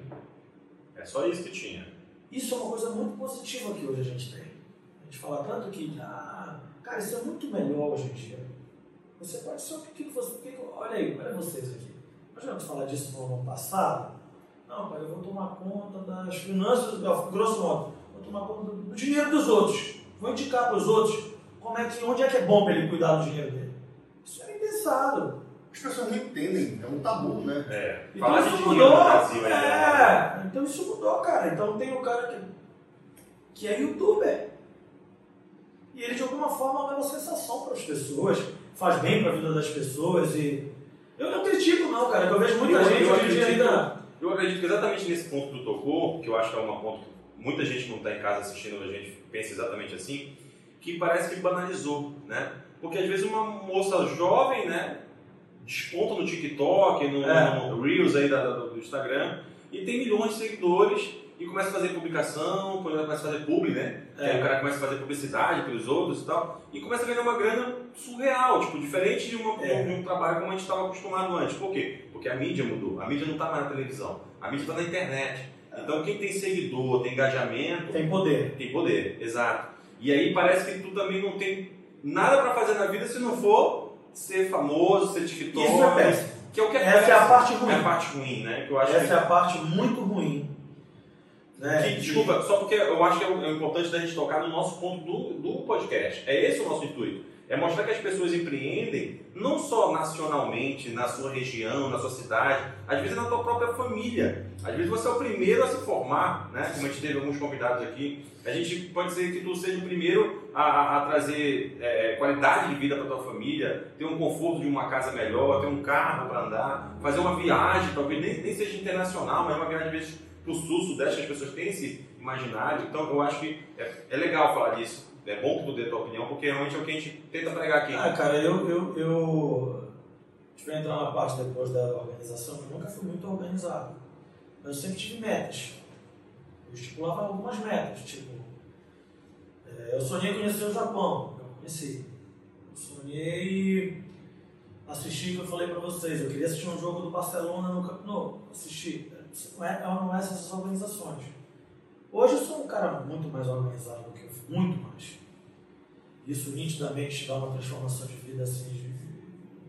É só isso que tinha. Isso é uma coisa muito positiva que hoje a gente tem. A gente fala tanto que, ah, cara, isso é muito melhor hoje em dia. Você pode ser o que você. Que, olha aí, olha vocês aqui. Nós vamos falar disso no ano passado. Não, pai, eu vou tomar conta das finanças, grosso modo, vou tomar conta do dinheiro dos outros. Vou indicar para os outros como é que, onde é que é bom para ele cuidar do dinheiro dele. Isso é impensado. As pessoas não entendem, é um tabu, né? É. Então Falar de mudou. Brasil, é. é. Então isso mudou, cara. Então tem o um cara que, que é youtuber. E ele de alguma forma dá uma sensação para as pessoas, faz bem para a vida das pessoas e. Eu não critico não, cara, eu vejo muita eu, gente eu acredito, ainda. Eu acredito que exatamente nesse ponto que tu tocou, que eu acho que é uma ponto que muita gente que não está em casa assistindo a gente pensa exatamente assim, que parece que banalizou, né? Porque às vezes uma moça jovem, né, desponta no TikTok, no, é. no Reels aí da, do Instagram, e tem milhões de seguidores e começa a fazer publicação, começa a fazer publi, né? É. Aí o cara começa a fazer publicidade pelos outros e tal, e começa a ganhar uma grana surreal, tipo, diferente de, uma, é. de um trabalho como a gente estava acostumado antes. Por quê? Porque a mídia mudou. A mídia não está mais na televisão, a mídia está na internet. Então quem tem seguidor, tem engajamento. Tem poder. Tem poder, exato. E aí parece que tu também não tem nada para fazer na vida se não for ser famoso, ser TikTok. Isso é péssimo. Que é o que é Essa péssimo. é a parte ruim. É a parte ruim, né? Que eu acho Essa que... é a parte muito ruim. Né? Que, desculpa, só porque eu acho que é, o- é importante da gente tocar no nosso ponto do, do podcast. É esse o nosso intuito. É mostrar que as pessoas empreendem não só nacionalmente, na sua região, na sua cidade, às vezes na tua própria família. Às vezes você é o primeiro a se formar, né? Como a gente teve alguns convidados aqui. A gente pode ser que tu seja o primeiro a, a- trazer é, qualidade de vida para tua família, ter um conforto de uma casa melhor, ter um carro para andar, fazer uma viagem, talvez nem, nem seja internacional, mas uma viagem às vezes para o sul, sudeste, as pessoas têm esse imaginário. Então eu acho que é, é legal falar disso. É bom tu dê tua opinião, porque realmente é o que a gente tenta pregar aqui. Ah, cara, eu, eu, eu. A gente vai entrar na parte depois da organização, eu nunca fui muito organizado. Mas eu sempre tive metas. Eu estipulava algumas metas, tipo. é, eu sonhei conhecer o Japão, eu conheci. Eu sonhei assistir que eu falei pra vocês. Eu queria assistir um jogo do Barcelona no Camp Nou. Assisti. Não é, não é essas organizações. Hoje eu sou um cara muito mais organizado muito mais. Isso nitidamente dá uma transformação de vida assim,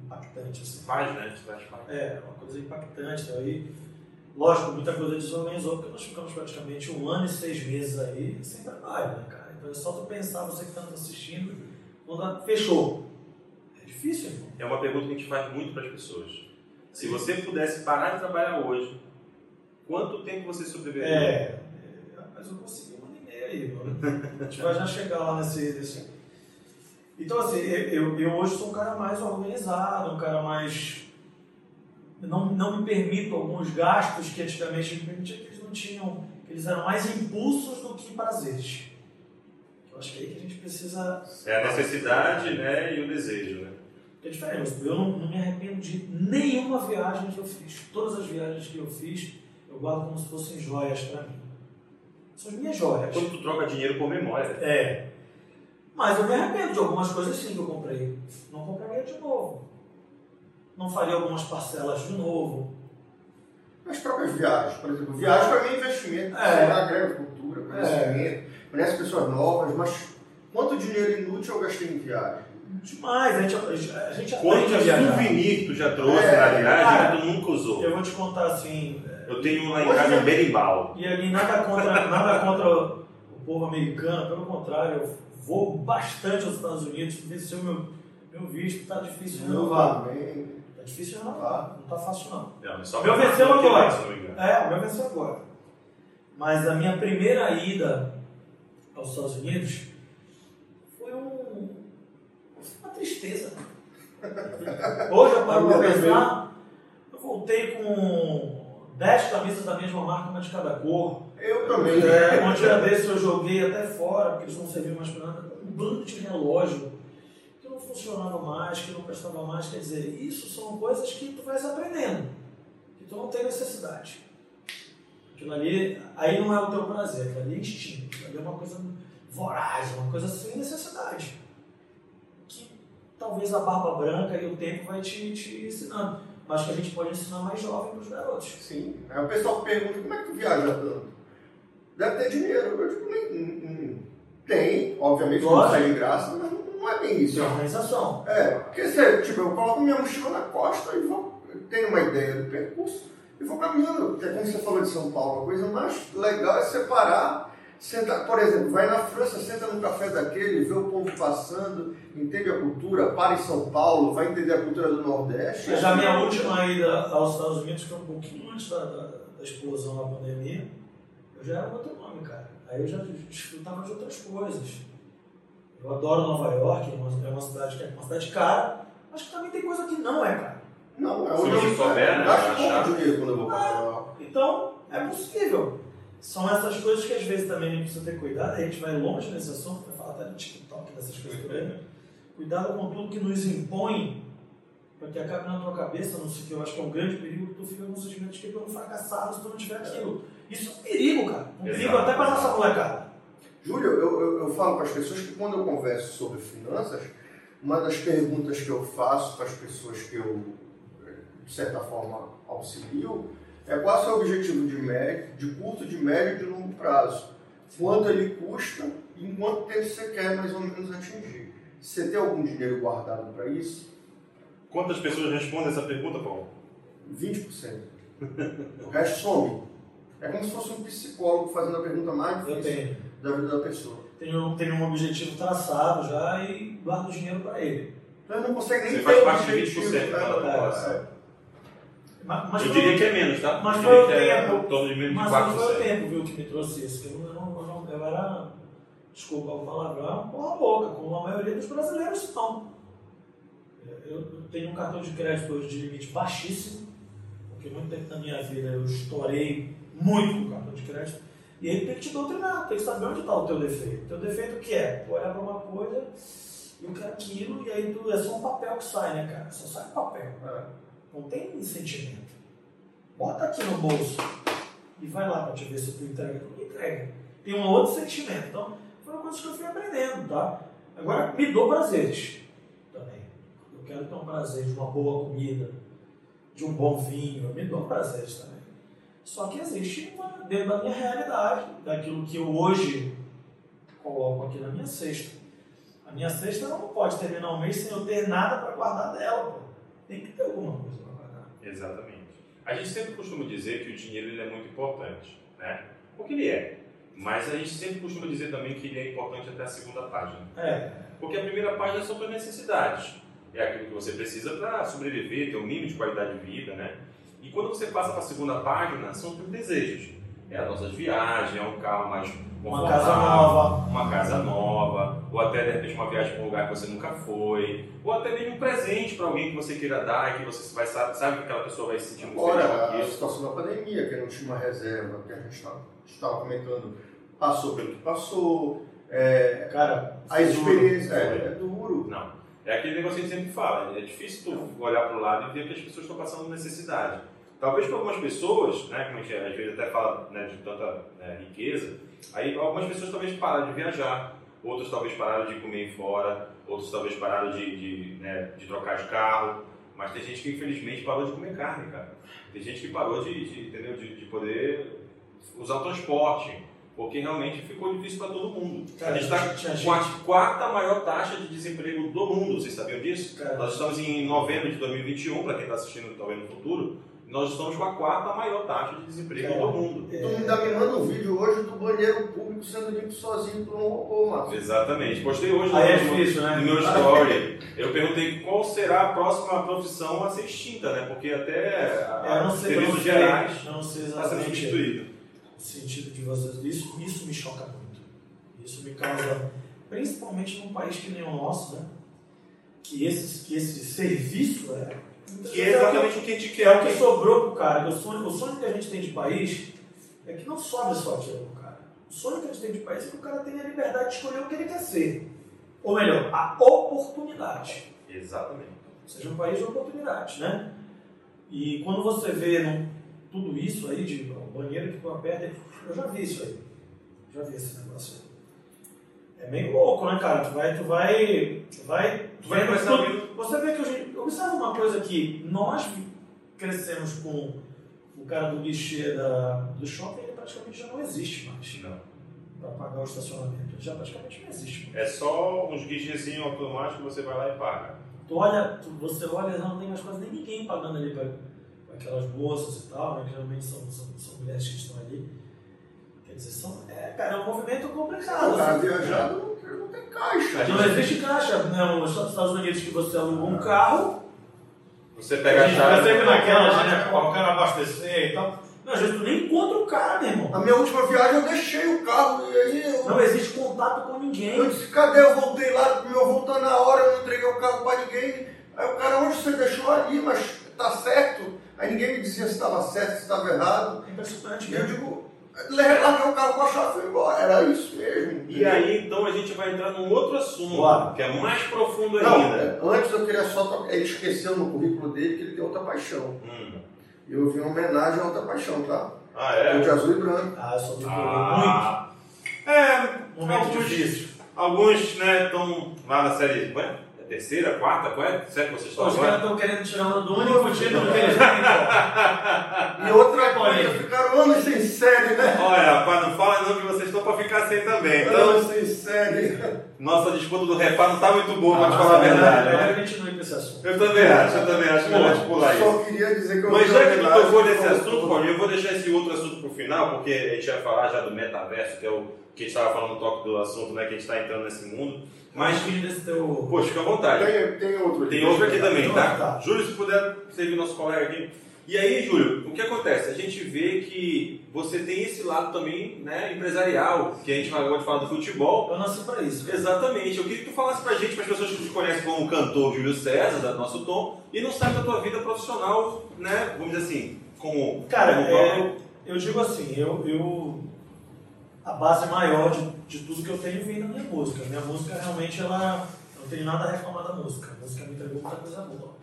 impactante. Assim. Faz, né? Parte. É, uma coisa impactante. Aí, lógico, muita coisa desorganizou, porque nós ficamos praticamente um ano e seis meses aí sem trabalho, né, cara? Então é só tu pensar, você que está nos assistindo, quando fechou. É difícil, irmão. É uma pergunta que a gente faz muito para as pessoas. Se você pudesse parar de trabalhar hoje, quanto tempo você sobreviveria? É, é, mas eu consegui mano. A gente vai já chegar lá nesse. nesse... Então, assim, eu, eu, hoje sou um cara mais organizado, um cara mais. eu Não, não me permito alguns gastos que antigamente me permitiam, que eles não tinham. que eles eram mais impulsos do que prazeres. Eu acho que é aí que a gente precisa. É a necessidade né, e o desejo, né? É diferente. Eu não, não me arrependo de nenhuma viagem que eu fiz. Todas as viagens que eu fiz, eu guardo como se fossem joias para mim. São as minhas joias. Quando tu troca dinheiro por memória. É. Mas eu me arrependo de algumas coisas sim que eu comprei. Não compraria de novo. Não faria algumas parcelas de novo. As próprias viagens, por exemplo. Viagem para mim é investimento. É. Você agrega cultura, conhecimento, conhece pessoas novas, mas quanto dinheiro inútil eu gastei em viagem? Demais, a gente, a gente, a gente Quanto aprende a viajar. souvenir tu já trouxe É, na viagem cara, que tu nunca usou? Eu vou te contar assim, Eu tenho lá em casa um berimbau. e ali nada contra, nada contra o povo americano, pelo contrário, eu vou bastante aos Estados Unidos, vencer o meu, meu visto, tá difícil Não renovar. vá bem. Tá difícil renovar, não tá fácil não. Não, Meu venceu agora. É, o meu venceu agora. Mas a minha primeira ida aos Estados Unidos foi um, uma tristeza. Hoje eu paro pra pensar, eu voltei com 10 camisas da mesma marca, uma de cada cor. Eu também. É, um dia desse eu joguei até fora, porque eles não serviam mais para nada. Um bando de relógio que não funcionava mais, que não prestava mais. Quer dizer, isso são coisas que tu vais aprendendo, que tu não tem necessidade. Aquilo ali, aí não é o teu prazer, aquilo ali é instinto, aquilo ali é uma coisa voraz, uma coisa sem necessidade. Que talvez a barba branca e o tempo vai te, te ensinando. Mas que a gente pode ensinar mais jovem para os garotos. Sim. Aí o pessoal pergunta, como é que tu viaja tanto? Deve ter dinheiro. Eu digo, nem, hum, hum, tem, obviamente, não Lógico. sai de graça, mas não é bem isso. É organização. É, porque você, tipo, eu coloco minha mochila na costa e vou, tenho uma ideia do percurso e vou caminhando. Porque como você falou de São Paulo, a coisa mais legal é separar, sentar, por exemplo, vai na França, senta num café daquele, vê o povo passando, entende a cultura, para em São Paulo, vai entender a cultura do Nordeste. Já a minha última ida aos Estados Unidos foi um pouquinho antes da, da, da explosão da pandemia. Eu já era outro nome, cara. Aí eu já desfrutava de outras coisas. Eu adoro Nova York, é uma, é uma cidade que é uma cidade cara, mas que também tem coisa que não é cara. Não, é onde eu souber, né, achar. pouco dinheiro quando eu vou para a Europa. Então, é possível. São essas coisas que às vezes também a gente precisa ter cuidado, a gente vai longe nesse assunto, vai falar até no TikTok, dessas coisas por aí. né? Cuidado com tudo que nos impõe, para que acabe na tua cabeça, não sei o que eu acho que é um grande perigo, que tu fica com o sentimento de que tu é um fracassado se tu não tiver aquilo. Isso é um perigo, cara. Um perigo Exato. até para nossa molecada. Júlio, eu, eu, eu falo para as pessoas que quando eu converso sobre finanças, uma das perguntas que eu faço para as pessoas que eu, de certa forma, auxilio, é qual é o seu objetivo de, médio, de curto, de médio e de longo prazo. Quanto ele custa e em quanto tempo você quer mais ou menos atingir. Você tem algum dinheiro guardado para isso? Quantas pessoas respondem essa pergunta, Paulo? 20%. o resto some. É como se fosse um psicólogo fazendo a pergunta mais difícil da vida da pessoa. Tenho, tenho um objetivo traçado já e guardo dinheiro para ele. Então não consegue nem Você faz parte de 20% da né? Mas, mas eu diria que é menos, tá? Mas foi o é tempo. menos mas 4%. foi o tempo, viu, que me trouxe isso. Eu, não, eu, não, eu era, desculpa o palavrão, porra louca, como a maioria dos brasileiros estão. Eu, tenho um cartão de crédito hoje de limite baixíssimo, porque muito tempo da minha vida eu estourei muito com o cartão de crédito. E ele tem que te doutrinar, tem que saber onde está o teu defeito. O teu defeito o que é? Tu olha para uma coisa e eu quero aquilo, e aí tu, é só um papel que sai, né, cara? Só sai papel. É. Não tem sentimento. Bota aqui no bolso e vai lá para te ver se tu entrega. Não entrega. Tem um outro sentimento. Então, foram coisas que eu fui aprendendo, tá? Agora, me dou prazeres também. Eu quero ter um prazer de uma boa comida, de um bom vinho, eu me dou prazeres também. Só que existe uma, dentro da minha realidade, daquilo que eu hoje coloco aqui na minha cesta. A minha cesta não pode terminar o mês sem eu ter nada para guardar dela. Tem que ter alguma coisa para guardar. Exatamente. A gente sempre costuma dizer que o dinheiro ele é muito importante, né? Porque ele é. Mas a gente sempre costuma dizer também que ele é importante até a segunda página. É. Porque a primeira página são suas necessidades. É aquilo que você precisa para sobreviver, ter o um mínimo de qualidade de vida, né? E quando você passa para a segunda página, são os desejos. É as nossas viagens, é um carro mais uma casa nova, uma casa nova, ou até de repente uma viagem para um lugar que você nunca foi, ou até mesmo um presente para alguém que você queira dar e que você vai sabe, sabe que aquela pessoa vai se sentir muito Agora, feliz a situação da pandemia, que não tinha uma reserva, que a gente estava comentando, passou pelo que passou. É, Cara, a experiência é, é duro. Não. É aquele negócio que a gente sempre fala, é difícil tu olhar para o lado e ver que as pessoas estão passando necessidade. Talvez para algumas pessoas, né, como a gente às vezes até fala né, de tanta né, riqueza, aí algumas pessoas talvez pararam de viajar, outros talvez pararam de comer fora, outros talvez pararam de, de, né, de trocar de carro, mas tem gente que infelizmente parou de comer carne, cara. Tem gente que parou de, de entendeu, de, de poder usar o transporte porque realmente ficou difícil para todo mundo. Cara, a gente está com a quarta maior taxa de desemprego do mundo, vocês sabiam disso? Cara, nós estamos em novembro de 2021, para quem está assistindo talvez no futuro, nós estamos com a quarta maior taxa de desemprego do mundo. E tu ainda me manda um vídeo hoje do banheiro público sendo limpo sozinho por um robô, Márcio. Exatamente. Postei hoje Aí no, é difícil, no, né? no meu story. Eu perguntei qual será a próxima profissão a ser extinta, né? Porque até a, os serviços gerais não sei está sendo substituído sentido de vocês. Isso, isso me choca muito. Isso me causa, principalmente num país que nem o nosso, né? Que, esses, que esse serviço é. Que é exatamente o que a gente quer. É o que sobrou pro cara. O sonho, o sonho que a gente tem de país é que não sobe só aquilo pro cara. O sonho que a gente tem de país é que o cara tenha a liberdade de escolher o que ele quer ser. Ou melhor, a oportunidade. Exatamente. Seja um país de oportunidade, né? E quando você vê no, tudo isso aí, de banheiro que tu aperta, eu já vi isso aí. Já vi esse negócio aí. É meio louco, né, cara? Tu vai, tu vai, tu vai, tu vai tu, Você vê que hoje, observa uma coisa que nós crescemos com o cara do guichê da, do shopping, ele praticamente já não existe mais. Não. Para pagar o estacionamento. Ele já praticamente não existe mais. É só uns guichêzinhos automáticos que você vai lá e paga. Tu olha, tu, você olha, não tem mais quase nem ninguém pagando ali para aquelas moças e tal, né, que geralmente são, são, são, mulheres que estão ali. São, é, cara, é um movimento complicado. O cara assim. viajado não, não tem caixa. Não existe caixa. Né? Nos Estados Unidos que você aluga um carro. Você pega a, chave. Você sempre naquela, né? O cara abastecer e tal. Não, às vezes tu nem encontra o cara, meu irmão. Na minha última viagem eu deixei o carro e aí eu... Não existe contato com ninguém. Eu disse, cadê? Eu voltei lá, meu avô tá na hora, eu não entreguei o carro pra ninguém. Aí o cara, onde você deixou ali? Mas tá certo? Aí ninguém me dizia se estava certo, se estava errado. É impressionante. E eu digo, larguei o carro com a chave e foi embora. Era isso mesmo. E aí, então, a gente vai entrar num outro assunto, que é mais profundo Não, ainda. Antes eu queria só... Ele esqueceu no currículo dele que ele tem outra paixão. Hum. Eu vi uma homenagem a outra paixão, tá? Ah, é? O de azul e branco. Ah, eu sou de ah. muito. É, momento alguns, difícil. Alguns, né, estão lá na série... Ué? É terceira, quarta, qual é? Certo que vocês estão Os caras estão querendo tirar uma do único título que eles têm. E outra coisa, ficaram anos sem série, né? Olha, rapaz, não fala não que vocês sem também. Então, série. Nossa disputa do repá não está muito boa, para te falar a verdade. A gente não ir para esse assunto. Eu também acho, eu também acho melhor de pular isso. Só queria dizer que eu Mas já que tu tocou nesse assunto, Paulinho, eu vou deixar esse outro assunto para o final, porque a gente vai falar já do metaverso, que é o que a gente estava falando no toque do assunto, né? Que a gente está entrando nesse mundo. Mas, teu... poxa, fica à vontade. Tem, tem outro aqui. Tem outro aqui também, tá? tá? Júlio, se puder servir nosso colega aqui. E aí, Júlio, o que acontece? A gente vê que você tem esse lado também né, empresarial, que a gente de falar do futebol. Eu nasci para isso. Exatamente. Eu queria que tu falasse pra gente, para as pessoas que te conhecem como o cantor Júlio César, da nosso tom, e não sabe da tua vida profissional, né? Vamos dizer assim, como. Cara, como é, eu digo assim, eu, eu a base maior de, de tudo que eu tenho vem da minha música. Minha música realmente ela. Não tenho nada a reclamar da música. A música me entregou muita coisa boa.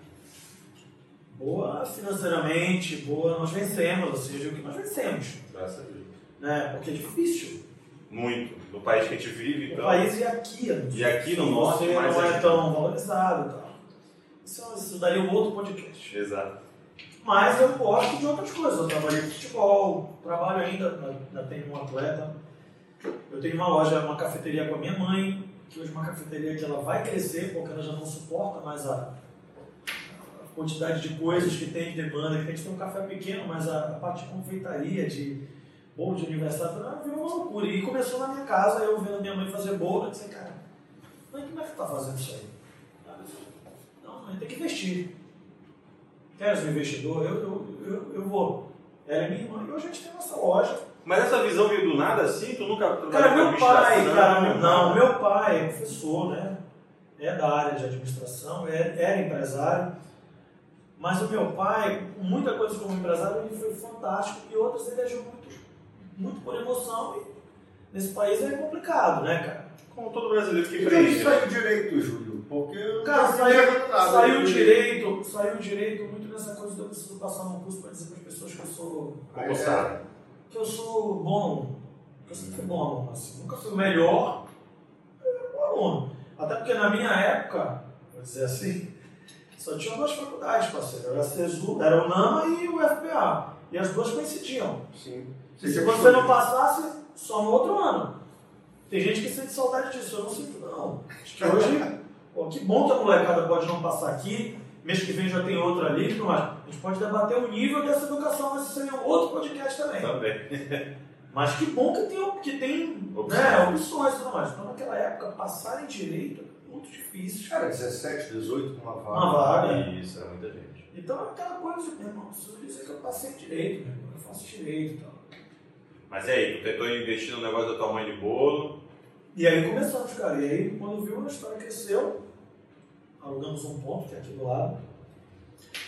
Boa financeiramente, boa, nós vencemos, ou seja, o que nós vencemos. Graças a Deus. Né? Porque é difícil. Muito. No país que a gente vive, O então. país e aqui. E aqui no norte, mais não é ainda. tão valorizado e tal. Isso, isso daria um outro podcast. Exato. Mas eu gosto de outras coisas. Eu trabalhei com futebol, trabalho ainda, ainda tenho um atleta. Eu tenho uma loja, uma cafeteria com a minha mãe, que hoje é uma cafeteria que ela vai crescer, porque ela já não suporta mais a quantidade de coisas que tem de demanda, que a gente tem um café pequeno, mas a, a parte de confeitaria, de bolo de aniversário, virou uma loucura. E começou na minha casa, eu vendo a minha mãe fazer bolo, eu disse, cara, mãe, como é que tu tá fazendo isso aí? Não, mãe, tem que investir. Queres um investidor? Eu, eu, eu, eu vou. Ela é minha irmã e hoje a gente tem nossa loja. Mas essa visão veio do nada assim? Tu nunca Cara, meu pai, cara, não, meu pai é professor, né? É da área de administração, é, era empresário. Mas o meu pai, muita coisa como empresário, ele foi fantástico e outras ele agiu muito, muito por emoção. E nesse país é complicado, né, cara? Como todo brasileiro que E empreende. onde saiu direito, Júlio? Porque eu Cara, saiu, entendo nada. saiu direito, saiu direito muito nessa coisa de eu preciso passar num curso para dizer para as pessoas que eu sou Concursado. que eu sou bom. Eu sempre fui bom aluno, assim. Nunca fui o melhor, eu era bom aluno. Até porque na minha época, vou dizer assim, só tinha duas faculdades, parceiro. Era a CESU, era o NAMA e o FPA. E as duas coincidiam. Sim. Se você não passasse, só no outro ano. Tem gente que sente saudade disso, eu não sinto não. Acho que hoje, pô, que bom que a molecada pode não passar aqui, mês que vem já tem outro ali, mais. A gente pode debater o nível dessa educação, mas isso seria um outro podcast também. Também. Mas que bom que tem, que tem Opções. né, opções e tudo mais. Então naquela época, passar em direito muito difícil. Cara, 17, 18 com uma vaga. Uma vaga. Isso, era muita gente. Então é aquela coisa de, meu irmão, preciso dizer que eu passei direito, meu irmão, eu faço direito e tal. Mas e aí, tu tentou investir no negócio da tua mãe de bolo? E aí começamos, cara. E aí, quando viu, a história cresceu. Alugamos um ponto, que é aqui do lado,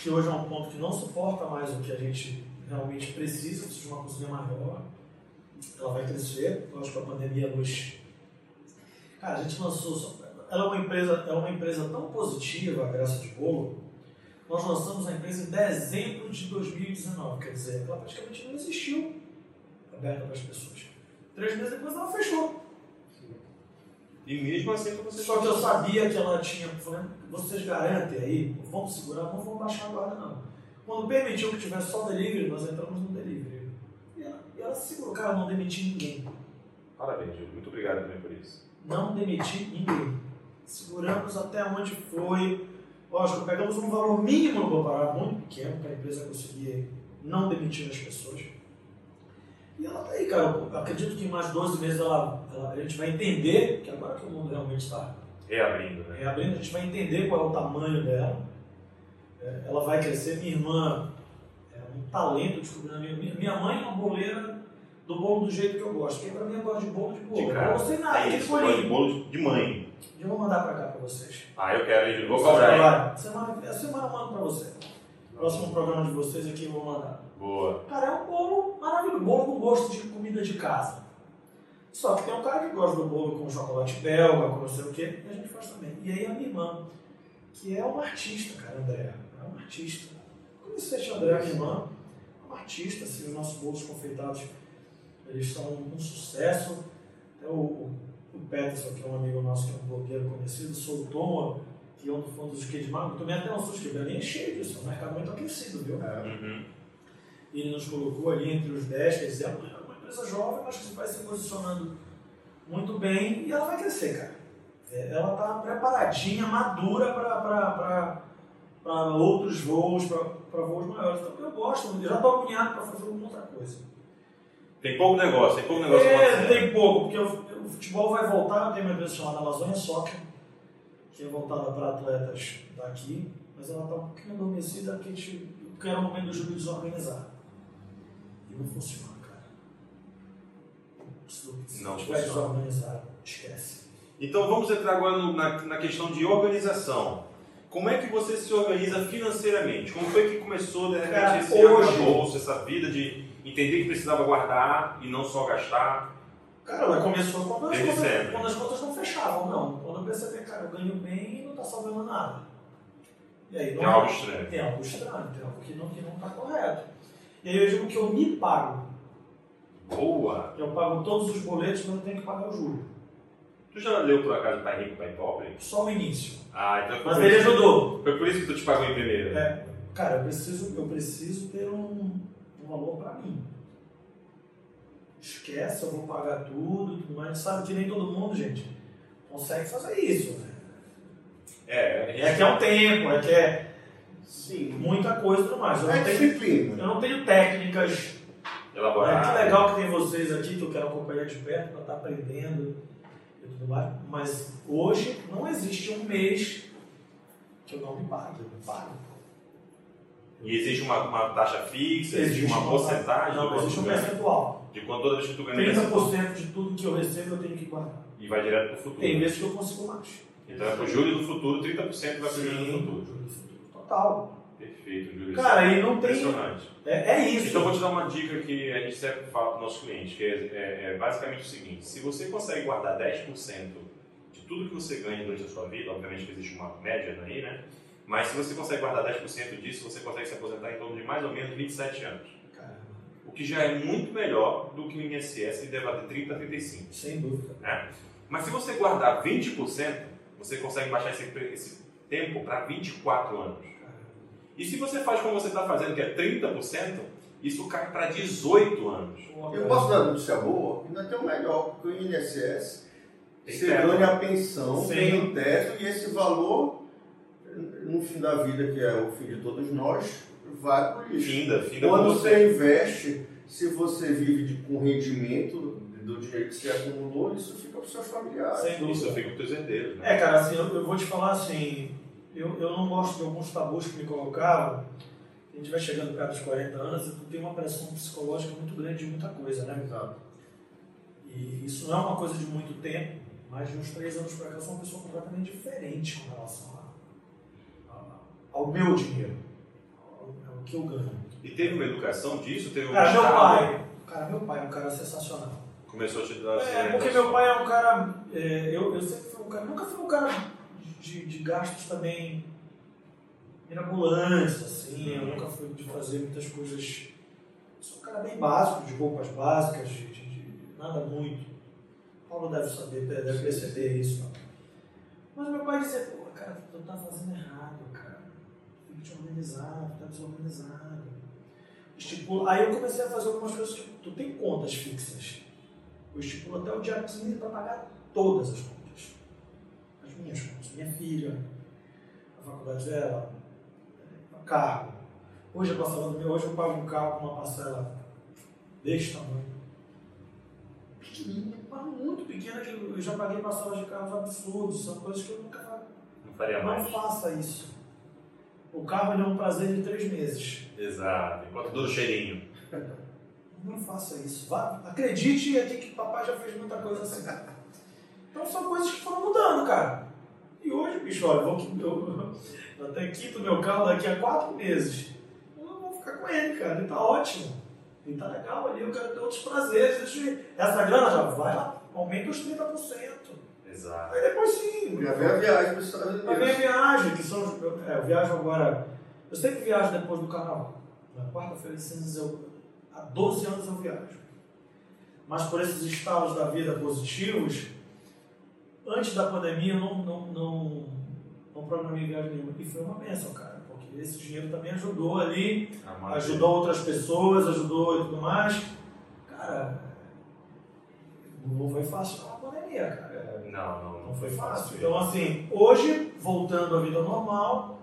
que hoje é um ponto que não suporta mais o que a gente realmente precisa, precisa de uma cozinha maior. Ela vai crescer, lógico que a pandemia nos. Cara, a gente lançou. Ela é uma empresa, é uma empresa tão positiva, a Graça de Bolo. Nós lançamos a empresa em dezembro de 2019, quer dizer, ela praticamente não existiu aberta para as pessoas. Três meses depois ela fechou. E mesmo assim você Só que eu sabia que ela tinha. Vocês garantem aí, vamos segurar, não vamos baixar a guarda não. Quando permitiu que tivesse só delivery, nós entramos no delivery. E ela, e ela segurou, cara, não demiti ninguém. Parabéns, Júlio. Muito obrigado também por isso. Não demiti ninguém. Seguramos até onde foi. Lógico, pegamos um valor mínimo no Bopará, muito pequeno, para a empresa conseguir não demitir as pessoas. E ela tá aí, cara. Eu acredito que em mais 12 meses ela, ela- a gente vai entender, que agora que o mundo realmente está Reabrindo, né? reabrindo, a gente vai entender qual é o tamanho dela. É, ela vai crescer. Minha irmã é um talento descobrindo. Minha, minha- minha mãe é uma boleira do bolo do jeito que eu gosto. Porque pra mim eu gosto de bolo de bolo. De cara. não gostei nada, É isso, de bolinho. bolo de mãe. Eu vou mandar pra cá pra vocês. Ah, eu quero, hein. Vou cobrar. Semana, essa semana eu mando pra você. Próximo programa de vocês aqui eu vou mandar. Boa. Cara, é um bolo maravilhoso. Bolo com gosto de comida de casa. Só que tem um cara que gosta do bolo com chocolate belga, com não sei o quê, e a gente faz também. E aí a minha irmã, que é uma artista, cara, Andréa. É uma artista. Conheci a Andréa, minha irmã, é uma artista, assim, os nossos bolos confeitados, eles são um sucesso. Até o, o, o Peterson, que é um amigo nosso, que é um blogueiro conhecido, soltou que é um dos fundos de Marco, também até um susto que ali é cheio disso, é um mercado muito aquecido, viu? É. Uhum. E ele nos colocou ali entre os 10, quer dizer, é uma empresa jovem, mas que vai se posicionando muito bem e ela vai crescer, cara. É, ela está preparadinha, madura para outros voos, para voos maiores. Então eu gosto, eu já estou agoniado para fazer alguma outra coisa. Tem pouco negócio, tem pouco negócio. É, tem pouco, porque o, o, futebol vai voltar, eu tenho uma empresa chamada Amazônia Soccer, que é voltada para atletas daqui, mas ela está um pouquinho adormecida porque a gente, eu quero o momento do júri desorganizar. E não funciona, cara. Se não estiver desorganizado, esquece. Então vamos entrar agora no, na, na questão de organização. Como é que você se organiza financeiramente? Como foi que começou de repente Cara, esse hoje, bolso, essa vida de entender que precisava guardar e não só gastar? Cara, começou quando as, contas, quando as contas não fechavam, não. Quando eu percebi, cara, eu ganho bem e não está salvando nada. E aí, não, tem algo estranho. Tem algo estranho, tem algo que não está que não tá correto. E aí eu digo que eu me pago. Boa! Eu pago todos os boletos, mas eu tenho que pagar o juro. Tu já leu por acaso Pai Rico, Pai Pobre? Só o início. Ah, então Mas ele ajudou. Foi por isso que tu te pagou em primeiro. É. Cara, eu preciso, eu preciso ter um, um valor para mim. Esquece, eu vou pagar tudo, tudo mais. Sabe que nem todo mundo, gente, consegue fazer isso. Né? É, é que é um tempo, é que é Sim. muita coisa e tudo mais. Eu, é não tenho, eu não tenho técnicas. Elaboradas. É, que legal que tem vocês aqui, que eu quero acompanhar de perto para estar tá aprendendo e tudo mais. Mas hoje não existe um mês que eu não me pague, eu me pago. E existe uma, uma taxa fixa, existe, existe uma, porcentagem? Não, existe um percentual. De quanto toda vez que tu ganha 30% de tudo que eu recebo eu tenho que guardar. E vai direto para o futuro. Tem vezes que eu consigo mais. Então é para o julho do futuro, 30% vai para o julho do futuro. Julho do futuro. Total. Perfeito, Júlio. Cara, e não tem. Impressionante. É, é, isso. Então, vou te dar uma dica que a gente sempre fala para o nosso cliente, que é, é, é, basicamente o seguinte: se você consegue guardar 10% de tudo que você ganha durante a sua vida, obviamente que existe uma média aí, né? Mas se você consegue guardar 10% disso, você consegue se aposentar em torno de mais ou menos 27 anos. Que já é muito melhor do que o INSS que deve bater 30 a 35. Sem dúvida. Né? Mas se você guardar 20%, você consegue baixar esse, esse tempo para 24 anos. E se você faz como você está fazendo, que é 30%, isso cai para 18 anos. Eu posso dar notícia boa? Ainda tem o melhor, porque o INSS você ganha a pensão, Sim. tem o teto e esse valor, no fim da vida, que é o fim de todos nós, vai para o lixo. Finda, finda Quando você investe, se você vive de, com rendimento do dinheiro que você acumulou, isso fica para os seus familiares. Sem Isso fica para os herdeiros. Né? É, cara, assim, eu, eu vou te falar assim, eu, eu não gosto de alguns tabus que me colocaram. A gente vai chegando perto dos 40 anos e tu tem uma pressão psicológica muito grande de muita coisa, né? Exato. E isso não é uma coisa de muito tempo, mas de uns três anos para cá eu sou uma pessoa completamente diferente com relação a, a, ao meu dinheiro, que eu ganho. E teve uma educação disso? Teve um cara, meu pai, cara, meu pai é um cara sensacional. Começou a te dar É, porque meu pai é um cara. É, eu, eu sempre fui um cara. Nunca fui um cara de, de gastos também mirabolantes, assim. Eu nunca fui de fazer muitas coisas. Sou um cara bem básico, de roupas básicas, de, de, de nada muito. O Paulo deve saber, deve perceber isso. Mas meu pai dizia, pô, cara, tu tá fazendo errado, tu tá desorganizado. Estipulo. Aí eu comecei a fazer algumas coisas, tipo, tu tem contas fixas. Eu estipulo até o dia 15 para pagar todas as contas minhas contas, minha filha, a faculdade dela, o carro. Hoje a parcela do meu, hoje eu pago um carro com uma parcela deste tamanho. Pequenininha, muito pequena, que eu já paguei parcelas de carros absurdos, são coisas que eu nunca não faria mais. Não faça isso. O carro é um prazer de três meses. Exato, enquanto dura o cheirinho. Não faça isso. Vá, acredite aqui que papai já fez muita coisa assim. Então são coisas que foram mudando, cara. E hoje, bicho, olha, vou, eu, eu até quito meu carro daqui a quatro meses. Eu não vou ficar com ele, cara. Ele tá ótimo. Ele tá legal ali, eu quero ter outros prazeres. Essa grana já vai lá, aumenta os 30%. Exato. Aí depois sim. Já vem a viagem para os Estados Unidos. Vem a viagem, que são. É, eu viajo agora. Eu sempre viajo depois do carnaval. Na quarta-feira de cinzas, eu, há 12 anos eu viajo. Mas por esses estados da vida positivos, antes da pandemia eu não, não, não, não programei viagem nenhuma. E foi uma bênção, cara, porque esse dinheiro também ajudou ali, ajudou outras pessoas, ajudou e tudo mais. Cara, não foi fácil com a pandemia, cara. Não, não, não foi fácil. Então, assim, hoje, voltando à vida normal,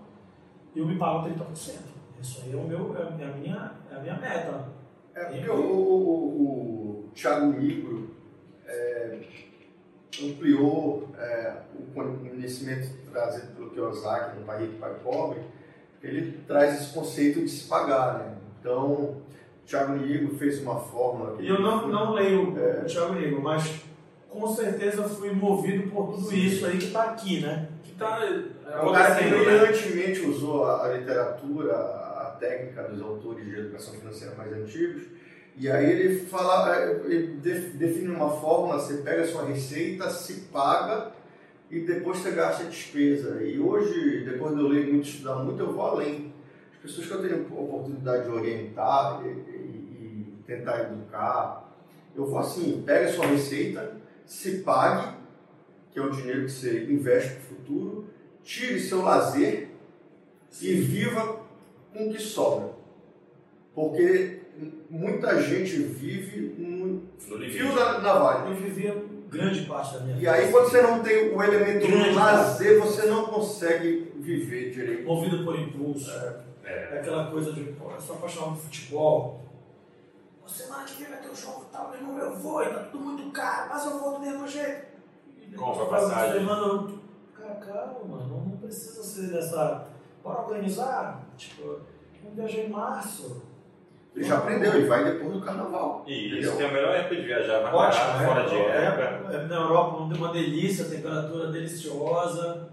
eu me pago 30%. Isso aí é, o meu, é a, minha, é a minha meta. É porque o, o, o Thiago Migro é, ampliou é, o conhecimento trazido pelo Kiyosaki no Pai Rico Pai Pobre, ele traz esse conceito de se pagar, né? Então, o Thiago Nigo fez uma fórmula... E eu não, não leio é, o Thiago Nigo, mas com certeza fui movido por tudo Sim. isso aí que está aqui, né? Que tá é um cara que né? brilhantemente usou a, a literatura, a técnica dos autores de educação financeira mais antigos, e aí ele fala, é, ele define uma fórmula, você pega a sua receita, se paga e depois você gasta a despesa. E hoje, depois de eu ler muito, estudar muito, eu vou além. As pessoas que eu tenho a oportunidade de orientar e, e, e tentar educar, eu vou assim, pega a sua receita, se pague, que é o dinheiro que você investe para o futuro, tire seu lazer e viva com o que sobra. Porque muita gente vive no fio da navalha. Eu vivia grande parte da minha vida. E aí, quando você não tem o elemento do lazer, você não consegue viver direito. Movido por impulso. É, é. é aquela coisa de, pô, eu sou apaixonado por futebol. Semana que vem vai ter o um jogo tal, meu irmão, eu vou, e tá tudo muito caro, mas eu vou do mesmo jeito. Compra passagem. Mano, cara, calma, não, não precisa ser dessa. Bora organizar? Tipo, vamos viajar em março. Ele já aprendeu, ele vai depois do carnaval. E isso que é a melhor época de viajar, mais Ótimo, barato, é, fora de é, época. É, na Europa não tem uma delícia, temperatura deliciosa.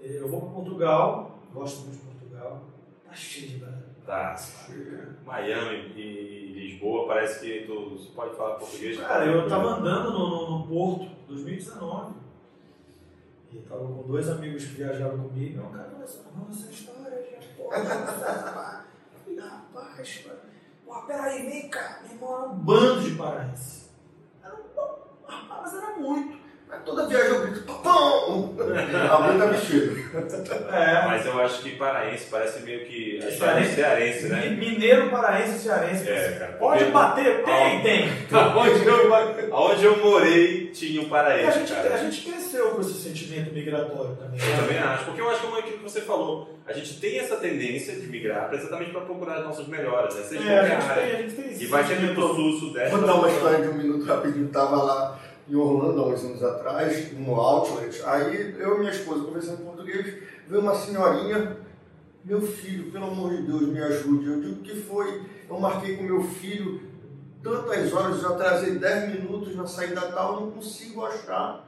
Eu vou para Portugal, gosto muito de Portugal. Tá cheio de barato. Tá. Miami e Lisboa, parece que tu pode falar português. Cara, eu tava andando no, no, Porto, 2019. E tava com dois amigos que viajaram comigo. Eu, cara, essa, essa história, gente, porra, rapaz, pô, peraí, vem cá, meu irmão era um bando de paraense. Era um, rapaz, era muito. Mas toda viagem eu grito, papão! A mãe tá mexida. É. Mas eu acho que paraense parece meio que. É cearense, cearense, né? Mineiro, paraense, cearense. É, cara. Pode bater? Tem, tem. Aonde eu, aonde eu morei tinha um paraense. A gente, cara. a gente cresceu com esse sentimento migratório também. Eu também acho, porque eu acho que é aquilo que você falou. A gente tem essa tendência de migrar exatamente para procurar as nossas melhores, né? Seja é, a gente tem, a gente tem E vai sempre pro sul, sudeste. Vou dar uma história de um minuto rapidinho. Tava lá em Orlando, há uns anos atrás, no Outlet. Aí eu e minha esposa conversando em português, veio uma senhorinha, meu filho, pelo amor de Deus, me ajude. Eu digo que foi, eu marquei com meu filho tantas horas, já atrasei 10 minutos na saída tal, não consigo achar.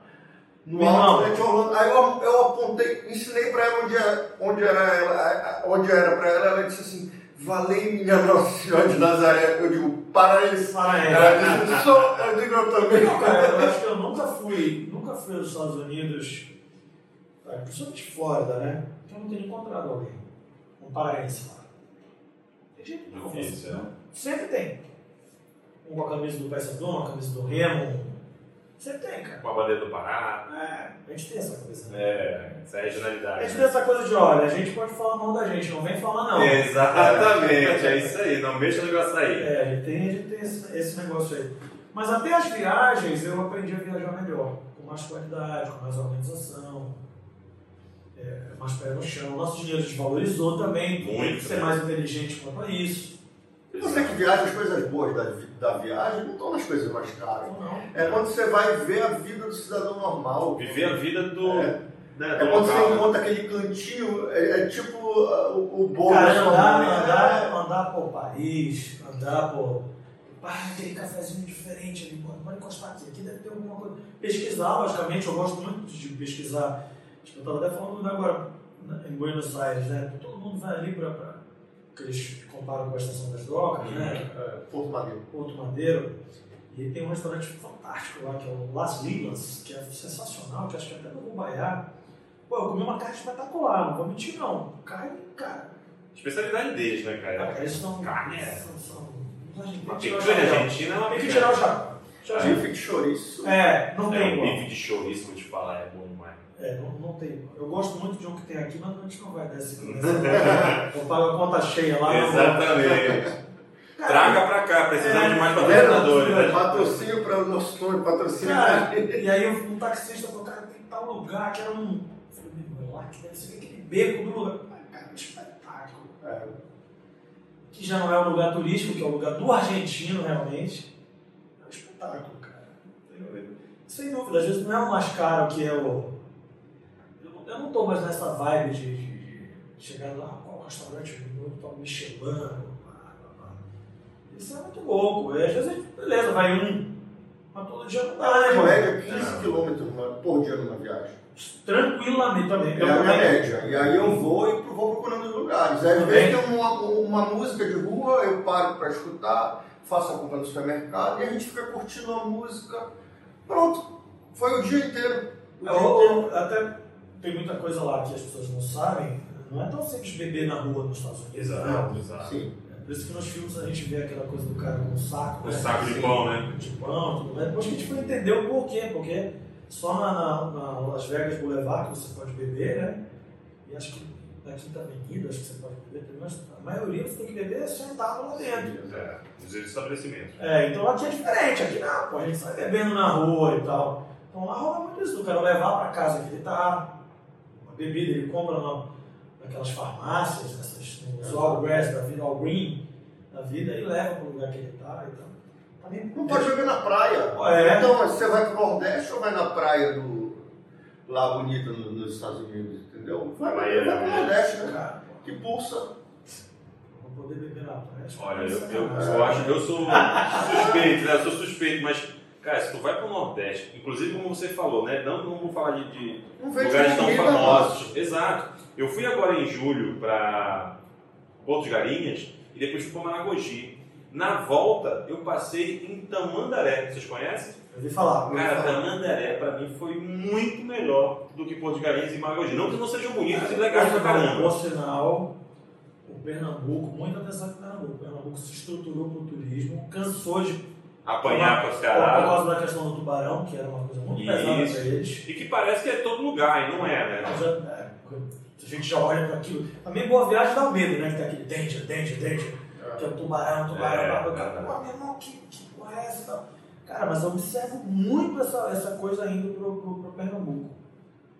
No Outlet Orlando. Aí eu, eu apontei, ensinei para ela onde era, onde era, ela, onde era para ela, ela disse assim, Valei minha Nossa Senhora de Nazaré. Eu digo, paraense. Paraense. Eu, sou, eu digo, eu também. Não, cara, eu acho que eu nunca fui, nunca fui aos Estados Unidos, principalmente Flórida, né? Que eu não tenho encontrado alguém, um paraense lá. Tem jeito não. Difícil, né? Sempre tem. Um com a camisa do Paysandu, uma camisa do Remo, você tem, cara. Com a bandeira do Pará. É, a gente tem essa coisa. Né? É, essa regionalidade. A gente tem essa coisa de, olha, a gente pode falar mal da gente, não vem falar não. Exatamente, é isso aí, não mexa o negócio aí. É, a gente tem, a gente tem esse, esse negócio aí. Mas até as viagens eu aprendi a viajar melhor, com mais qualidade, com mais organização, é, mais pé no chão. Nosso dinheiro desvalorizou também, que ser né? mais inteligente quanto a isso. Você que viaja, as coisas boas da, da viagem não estão nas coisas mais caras. Não. É quando você vai ver a vida do cidadão normal. Viver a vida do. É, né, é quando local. você encontra aquele cantinho, é, é tipo uh, o, o bolo Cara, andar, andar, é. andar por Paris, andar por. Ah, aquele cafezinho diferente ali, mano, pode encostar aqui, aqui deve ter alguma coisa. Pesquisar, logicamente, eu gosto muito de pesquisar. Tipo, eu estava até falando agora né, em Buenos Aires, né? Todo mundo vai ali para que eles comparam com a Estação das Docas, né? É, Porto Madeiro. Porto Madeiro. E tem um restaurante fantástico lá, que é o Las Lilas, que é sensacional, que acho que até no Baiá. Pô, eu comi uma carne espetacular, não vou mentir não. Carne, cara. Especialidade deles, né, cara? Ah, eles são. Carne é. São, são, uma picanha argentina é uma Tem que tirar o chapéu. Bife de chouriço. É, não tem é, igual. Bife de chouriço, vou te falar, é bom. É, não, não tem. Eu gosto muito de um que tem aqui, mas a gente não vai dar esse Eu pago a conta cheia lá. Exatamente. Traga pra cá, precisamos é, de mais patrocinadores. É, patrocínio para o nosso sonho, patrocínio cara, E aí um taxista falou, cara, tem tal lugar que era um. Eu falei, meu, lá que deve ser aquele beco do lugar. Cara, um espetáculo. É. Que já não é um lugar turístico, que é o um lugar do argentino realmente. É um espetáculo, cara. Sem dúvida, às vezes não é o mais caro que é o. Eu não estou mais nessa vibe de, de, de chegar lá, qual restaurante, o Michelin isso é muito louco. E às vezes, beleza, vai um. Mas todo dia não dá, né? Em média, 15 km por dia numa viagem. Tranquilamente também. É a minha média. E aí eu vou e vou procurando lugares. Aí, às vezes tem uma, uma música de rua, eu paro para escutar, faço a compra no supermercado e a gente fica curtindo a música. Pronto. Foi o dia inteiro. O dia inteiro. Até tem muita coisa lá que as pessoas não sabem. Não é tão simples beber na rua nos Estados Unidos. Exato, né? exato. Sim. Por isso que nos filmes a gente vê aquela coisa do cara com o saco. Né? saco de pão, né? De pão, tudo mais. Depois que a gente foi entender o porquê, porque só na, na, na, Las Vegas Boulevard que você pode beber, né? E acho que na Quinta Avenida, acho que você pode beber, mas a maioria você tem que beber sentado lá dentro. É, nos estabelecimentos. É, então aqui é diferente, aqui não, pô, a gente sai bebendo na rua e tal. Então lá rola muito isso, o cara levar para casa que ele tá, bebida, ele compra na, naquelas farmácias, nessas, nos All Grass da vida, All Green da vida e leva para o lugar que ele está. Então, também, não pode beber na praia. É. Então, você vai para o Nordeste ou vai na praia do lá bonita no, nos Estados Unidos, entendeu? Vai, vai, vai para o Nordeste, né? Cara, que pulsa. Vou poder beber na praia. Olha, eu, eu, eu, acho, eu sou suspeito, né? Eu sou suspeito, mas Cara, se tu vai para o Nordeste, inclusive como você falou, né? Não, não vou falar de, de lugares tão famosos. Exato. Eu fui agora em julho para Porto de Galinhas e depois fui para Maragogi. Na volta, eu passei em Tamandaré. Vocês conhecem? Eu ouvi falar. Cara, Tamandaré para mim foi muito melhor do que Porto de Galinhas e Maragogi. Não que não sejam bonitos e legais pra caramba. Por sinal, o Pernambuco, muita atenção o Pernambuco. O Pernambuco se estruturou para o turismo, cansou de apanhar com os caras. Por causa da questão do tubarão, que era uma coisa muito Isso. pesada para eles. E que parece que é todo lugar, e não é, né? Mas, é, a gente já olha para aquilo. Também Boa Viagem dá medo, né? Que tem aquele danger, danger, danger. É. Que é o tubarão, tubarão. É, tubarão. É, Pô, meu irmão, que, que porra é essa? Tal. Cara, mas eu observo muito essa, essa coisa indo pro, pro, pro Pernambuco.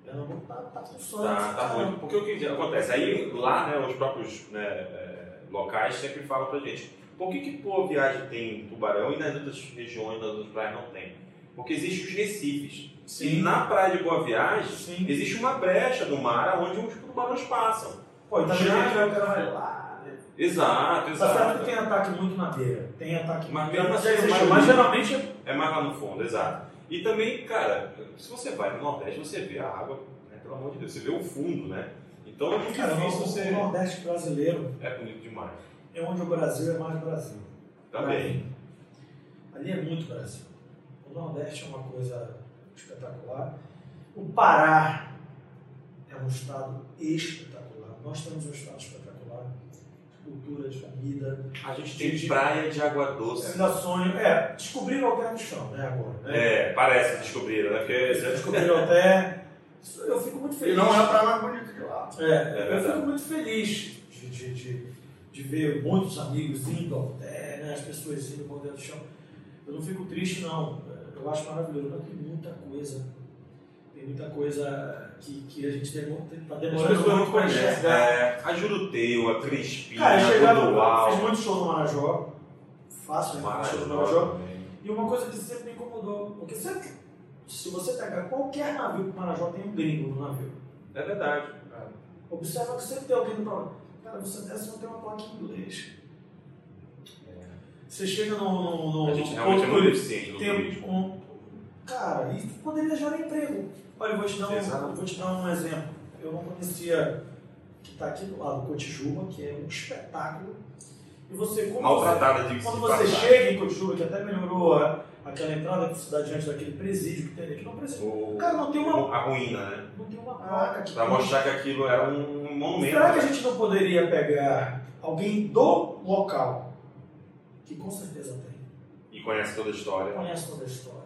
Pernambuco tá, tá com Tá, tá muito. Porque o que acontece? Aí lá, né, os próprios né, é, locais sempre falam pra gente. Por que, que Boa Viagem tem tubarão e nas outras regiões, nas outras praias não tem? Porque existem os recifes. Sim. E na praia de Boa Viagem, Sim. existe uma brecha no mar onde os tubarões passam. Pô, então já, o cara vai lá. Né? Exato, exato. Tá certo que tem ataque muito na beira. Tem ataque mas, mesmo mas, assim, mas, mas geralmente é mais lá no fundo, exato. E também, cara, se você vai no Nordeste, você vê a água, né, pelo amor de Deus, você vê o fundo, né? Então é muito cara, difícil você. O Nordeste brasileiro é bonito demais. É onde o Brasil é mais Brasil. Também. Ali é muito Brasil. O Nordeste é uma coisa espetacular. O Pará é um estado espetacular. Nós temos um estado espetacular. Cultura, de comida. A gente tem de, praia de água doce. Ainda sonho. É, descobriram o Alter do Chão, né, agora. Né? É, parece descobriram, né? Porque... Descobriram até. Eu fico muito feliz. E não é a praia mais bonita de lá. É, é eu fico muito feliz de, de, de, de, ver muitos amigos indo ao Alter, né, as pessoas indo ao Alter do Chão. Eu não fico triste, não. Eu acho maravilhoso, mas tem muita coisa tem muita coisa que, que a gente está demorando As muito para enxergar. É, a Juruteu, a Crispina, Cara, eu chegava, fiz muito show no Marajó, faço né, show no Marajó, e uma coisa que sempre me incomodou, porque sempre, se você pegar qualquer navio para o Marajó, tem um gringo no navio. É verdade. Observa que sempre tem alguém no problema. Cara, você desce não tem uma placa em inglês. É. Você chega no. no, no a gente realmente é muito eficiente no turismo. Um, cara, isso poderia gerar emprego. Olha, eu vou te dar um, vou te dar um exemplo. Eu não conhecia que está aqui do lado, Cotijuba, que é um espetáculo. E você, como Maltratada de Quando você chega em Cotijuba, que até melhorou a, aquela entrada da cidade antes daquele presídio que tem aqui, não presídio. O, cara, não tem uma. A ruína, né? Não tem uma placa aqui. Para mostrar que aquilo era um momento. Será que a gente não poderia pegar alguém do local, que com certeza tem? E conhece toda a história. Conhece toda a história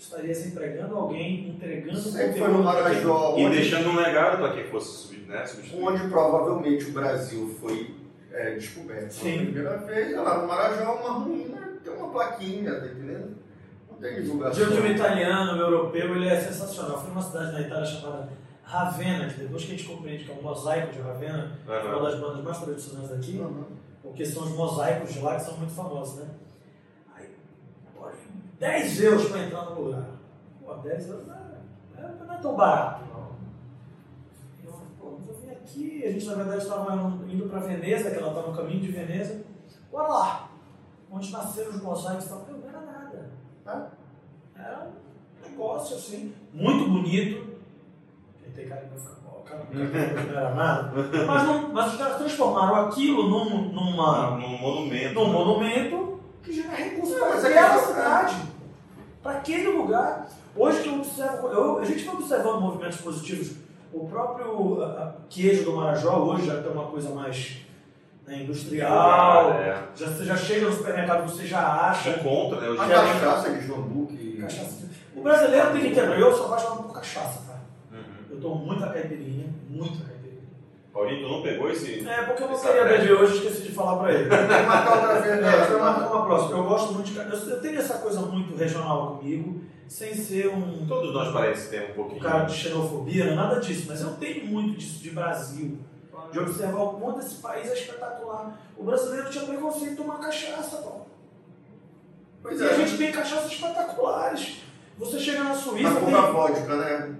estaria empregando alguém, entregando Sempre foi no Marajó. E deixando um legado para quem fosse né, substituir. Onde provavelmente o Brasil foi é, descoberto Sim. pela primeira vez, lá no Marajó, uma ruína, tem uma plaquinha, tá entendendo? Não tem divulgação. De um italiano, um europeu, ele é sensacional. Foi uma cidade na Itália chamada Ravenna, que depois que a gente compreende que é um mosaico de Ravenna, Uhum. é uma das bandas mais tradicionais daqui, Uhum. porque são os mosaicos de lá que são muito famosos, né? Aí, pô, 10 euros para entrar no lugar. Pô, 10 euros não é, não é tão barato, não. Eu falei, pô, eu vim aqui, a gente na verdade estava indo para Veneza, que ela está no caminho de Veneza. Bora lá! Onde nasceram os mosaicos e tal. Não era nada. Ah. Era um negócio assim, muito bonito. Tem cara que vai ficar, pô, o cara não era nada. Mas, não, mas os caras transformaram aquilo num, numa, Num monumento. num monumento que gera recursos para mas é aquela que- cidade. Para aquele lugar. Hoje que eu observo, eu- a gente vai observando movimentos positivos. O próprio a- a queijo do Marajó hoje já tem uma coisa mais né, industrial. É. Já, você já chega no supermercado, você já acha. Encontra, né? A Hoje Já- cachaça de João Duque. Cachaça. O brasileiro tem que entender. Eu sou apaixonado por cachaça, cara. Uhum. Eu tomo muita caipirinha, muita caipirinha. Paulinho, tu não pegou esse. É, porque eu não brecha? beber hoje, esqueci de falar pra ele. Tem que marcar outra vez, É, né? vai marcar uma próxima. Eu gosto muito de eu, eu tenho essa coisa muito regional comigo, sem ser um, Todos nós parece ter um um pouquinho. cara de xenofobia, não é nada disso, mas eu tenho muito disso de Brasil, de observar o quanto esse país é espetacular. O brasileiro tinha preconceito de tomar cachaça, pô. Pois E é. a gente tem cachaças espetaculares. Você chega na Suíça, Mas tem, vodka, né?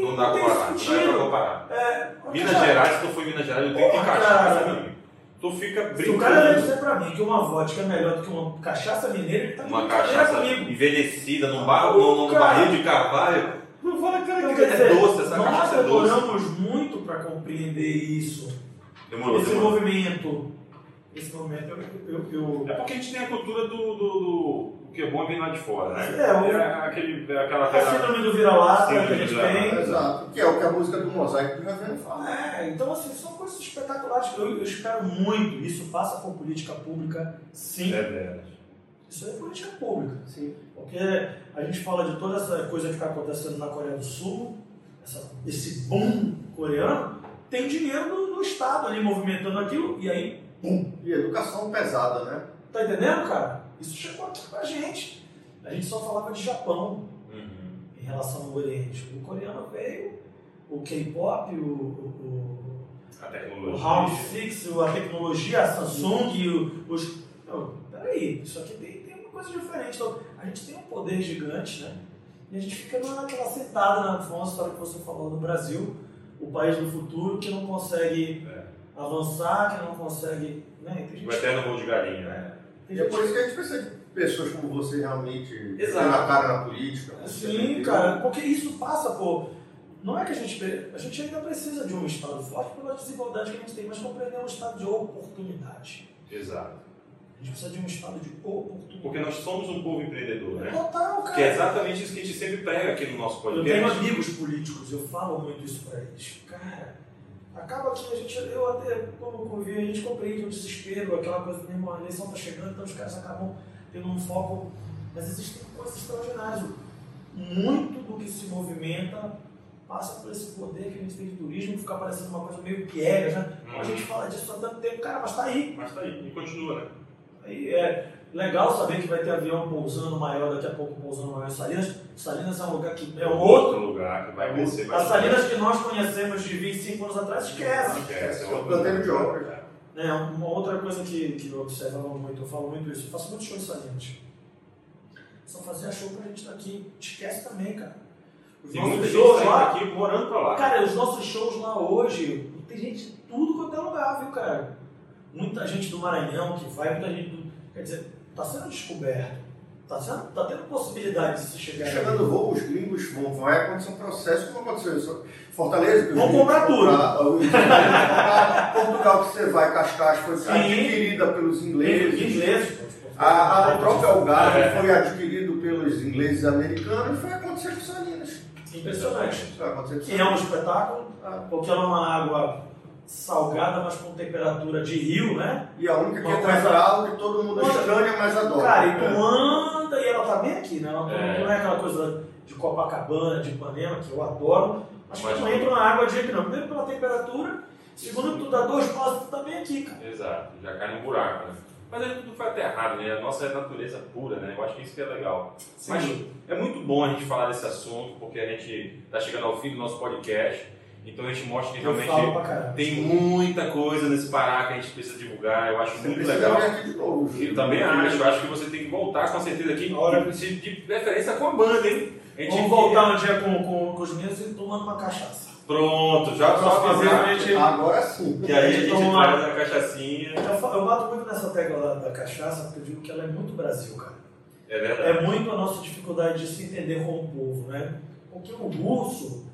Não tem, Não dá pra comparar. Não dá pra comparar. É, Minas Gerais, se tu for Minas Gerais, eu tenho que cachaça, meu amigo. Tu fica Se o brincando. cara vai dizer pra mim que uma vodka é melhor do que uma cachaça mineira, ele tá Uma cachaça comigo. envelhecida num, bar, num, num barril de carvalho. Não fala, cara, Então, que é dizer, doce, essa nós cachaça é doce. demoramos muito para compreender isso. Demorou, esse demorou. movimento. Esse movimento, eu, eu, eu- É porque a gente tem a cultura do, do, do- que é bom vem lá de fora, né? É, o- aquele, é aquela a síndrome do vira-lata que a gente vira-lata. tem. Exato. Que é o que a música do Mosaico do Ravena fala. É, então, assim, são coisas espetaculares. Eu, eu espero muito. Isso passa por política pública, sim. É verdade. Isso é política pública. Sim. Porque a gente fala de toda essa coisa que está acontecendo na Coreia do Sul, essa- esse boom coreano, tem dinheiro do, do Estado ali movimentando aquilo, e aí, bum! E educação pesada, né? Tá entendendo, cara? Isso chegou aqui pra gente. A gente só falava de Japão Uhum. em relação ao Oriente. O coreano veio, o K-pop, o, o, A o, o tecnologia. Round Six, a tecnologia, a Samsung, o- os. Não, peraí, isso aqui tem, tem uma coisa diferente. Então, a gente tem um poder gigante, né? E a gente fica naquela sentada na famosa história que você falou no Brasil, o país do futuro que não consegue É. avançar, que não consegue. Né? Tem O gente, eterno voo de galinha, né? Tem E é por isso que a gente precisa de pessoas como você realmente Exato. tendo a cara na política. Sim, cara, porque isso passa por. Não é que a gente. A gente ainda precisa de um Estado forte pela desigualdade que a gente tem, mas compreender um Estado de oportunidade. Exato. A gente precisa de um Estado de oportunidade. Porque nós somos um povo empreendedor, né? Total, cara. Que é exatamente isso que a gente sempre prega aqui no nosso Eu podcast. tenho amigos políticos, eu falo muito isso pra eles. Cara, acaba que a gente, eu até, como convivo, a gente compreende o desespero, aquela coisa, meu irmão, a eleição tá chegando, então os caras acabam tendo um foco. Mas existem coisas extraordinárias. Muito do que se movimenta passa por esse poder que a gente tem de turismo, fica parecendo uma coisa meio piegas, né? Uhum. A gente fala disso há tanto tempo, cara, mas tá aí. Mas tá aí, e continua, né? Aí é legal saber que vai ter avião pousando maior, daqui a pouco pousando maior em Salinas. Salinas é um lugar que é um outro lugar que vai crescer as. Salinas que nós conhecemos de 25 anos atrás, esquece. Esquece, é outro Canteiro de obras. É, uma outra coisa que, que eu observava muito, eu falo muito isso, eu faço muito show em Salinas. Só fazer show pra gente estar aqui. Esquece também, cara. Os Tem nossos shows lá. aqui morando pra lá. Cara, os nossos shows lá hoje, tem gente de tudo quanto é lugar, viu, cara? Muita gente do Maranhão que vai, muita gente do. Quer dizer, tá sendo descoberto. Tá, sendo, tá tendo possibilidade de se chegar Chegando voo, os gringos vão, vai acontecer um processo como aconteceu isso. Fortaleza, que Vão comprar tudo. Portugal, que você vai, Cascais, foi Sim. adquirida pelos ingleses. Inglês. A, a, o próprio Algarve É. foi adquirido pelos ingleses e americanos e foi acontecer com Salinas. Impressionante. Vai acontecer com Que é um espetáculo, porque ela é uma água salgada, mas com temperatura de rio, né? E a única que é natural, que todo mundo estranha, mas adora. Cara, e tu é. anda e ela tá bem aqui, né? Ela é. não é aquela coisa de Copacabana, de Ipanema, que eu adoro, mas, mas que não entra na água de jeito não. Primeiro pela temperatura, segundo tu dá dois passos, tu tá bem aqui, cara. Exato, já cai no buraco, né? Mas aí tudo foi até errado, né? A nossa é natureza pura, né? Eu acho que isso que é legal. Sim. Mas é muito bom a gente falar desse assunto, porque a gente está chegando ao fim do nosso podcast. Então a gente mostra que realmente tem muita coisa nesse Pará que a gente precisa divulgar. Eu acho você muito legal. Aqui de novo, eu também acho. Eu acho que você tem que voltar com certeza aqui. Hora. De, de preferência com a banda, hein? A gente Vamos voltar um dia com, com, com os meninos e tomando uma cachaça. Pronto, já só fazer a gente. Agora sim. Que aí a gente toma... traz a cachaçinha. Eu, eu bato muito nessa tecla da, da cachaça, porque eu digo que ela é muito Brasil, cara. É verdade. É muito a nossa dificuldade de se entender como povo, né? Porque o russo.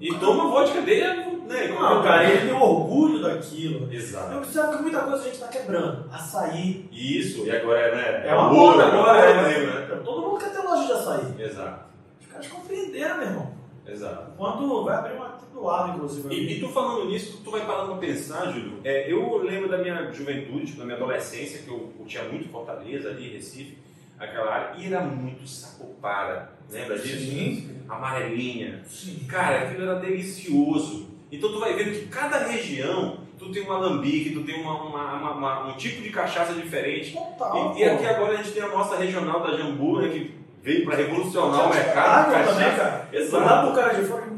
E toma vodka dele, né? Não, cara, ele tem orgulho daquilo. Exato. Eu sabe que muita coisa a gente está quebrando. Açaí. Isso, e agora é, né? É uma moda agora, é, né? Todo mundo quer ter loja de açaí. Exato. Os caras compreenderam, meu irmão. Exato. Quando vai abrir uma lado, inclusive. E, e tu falando nisso, tu vai parando pra pensar, Júlio. É, eu lembro da minha juventude, tipo, da minha adolescência, que eu curtia muito Fortaleza, ali, Recife, aquela área, e era muito sapopara. Lembra disso? Sim. Amarelinha. Sim. Cara, aquilo era delicioso. Então tu vai vendo que cada região tu tem um alambique, tu tem uma, uma, uma, um tipo de cachaça diferente. Total, e, e, aqui agora a gente tem a nossa regional da Jambu, né, que veio para revolucionar o mercado. Também, cara. Exato. Lá pro cara de fora,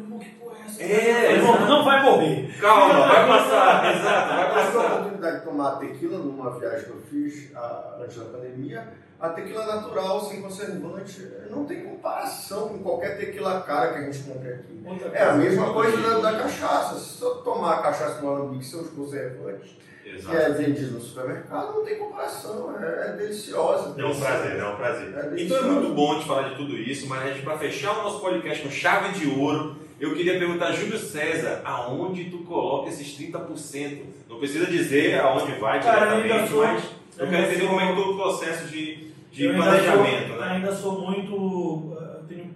é, não, não vai morrer. Calma, vai passar. Exato, vai passar. Eu tive a oportunidade de tomar tequila numa viagem que eu fiz antes da pandemia. A tequila natural, sem conservante, não tem comparação com qualquer tequila cara que a gente compra aqui. é a mesma coisa da, da, cachaça. Se eu tomar a cachaça no alambique sem os conservantes, Exato. que é vendido no supermercado, não tem comparação. É, é deliciosa. É um prazer, é um prazer. É então é muito bom de falar de tudo isso, mas a gente, para fechar o nosso podcast com chave de ouro, eu queria perguntar, Júlio César, aonde tu coloca esses 30%? Não precisa dizer aonde vai diretamente, sou, mas eu quero entender como é que todo o processo de, de planejamento, sou, né? Ainda sou muito. Eh, tenho,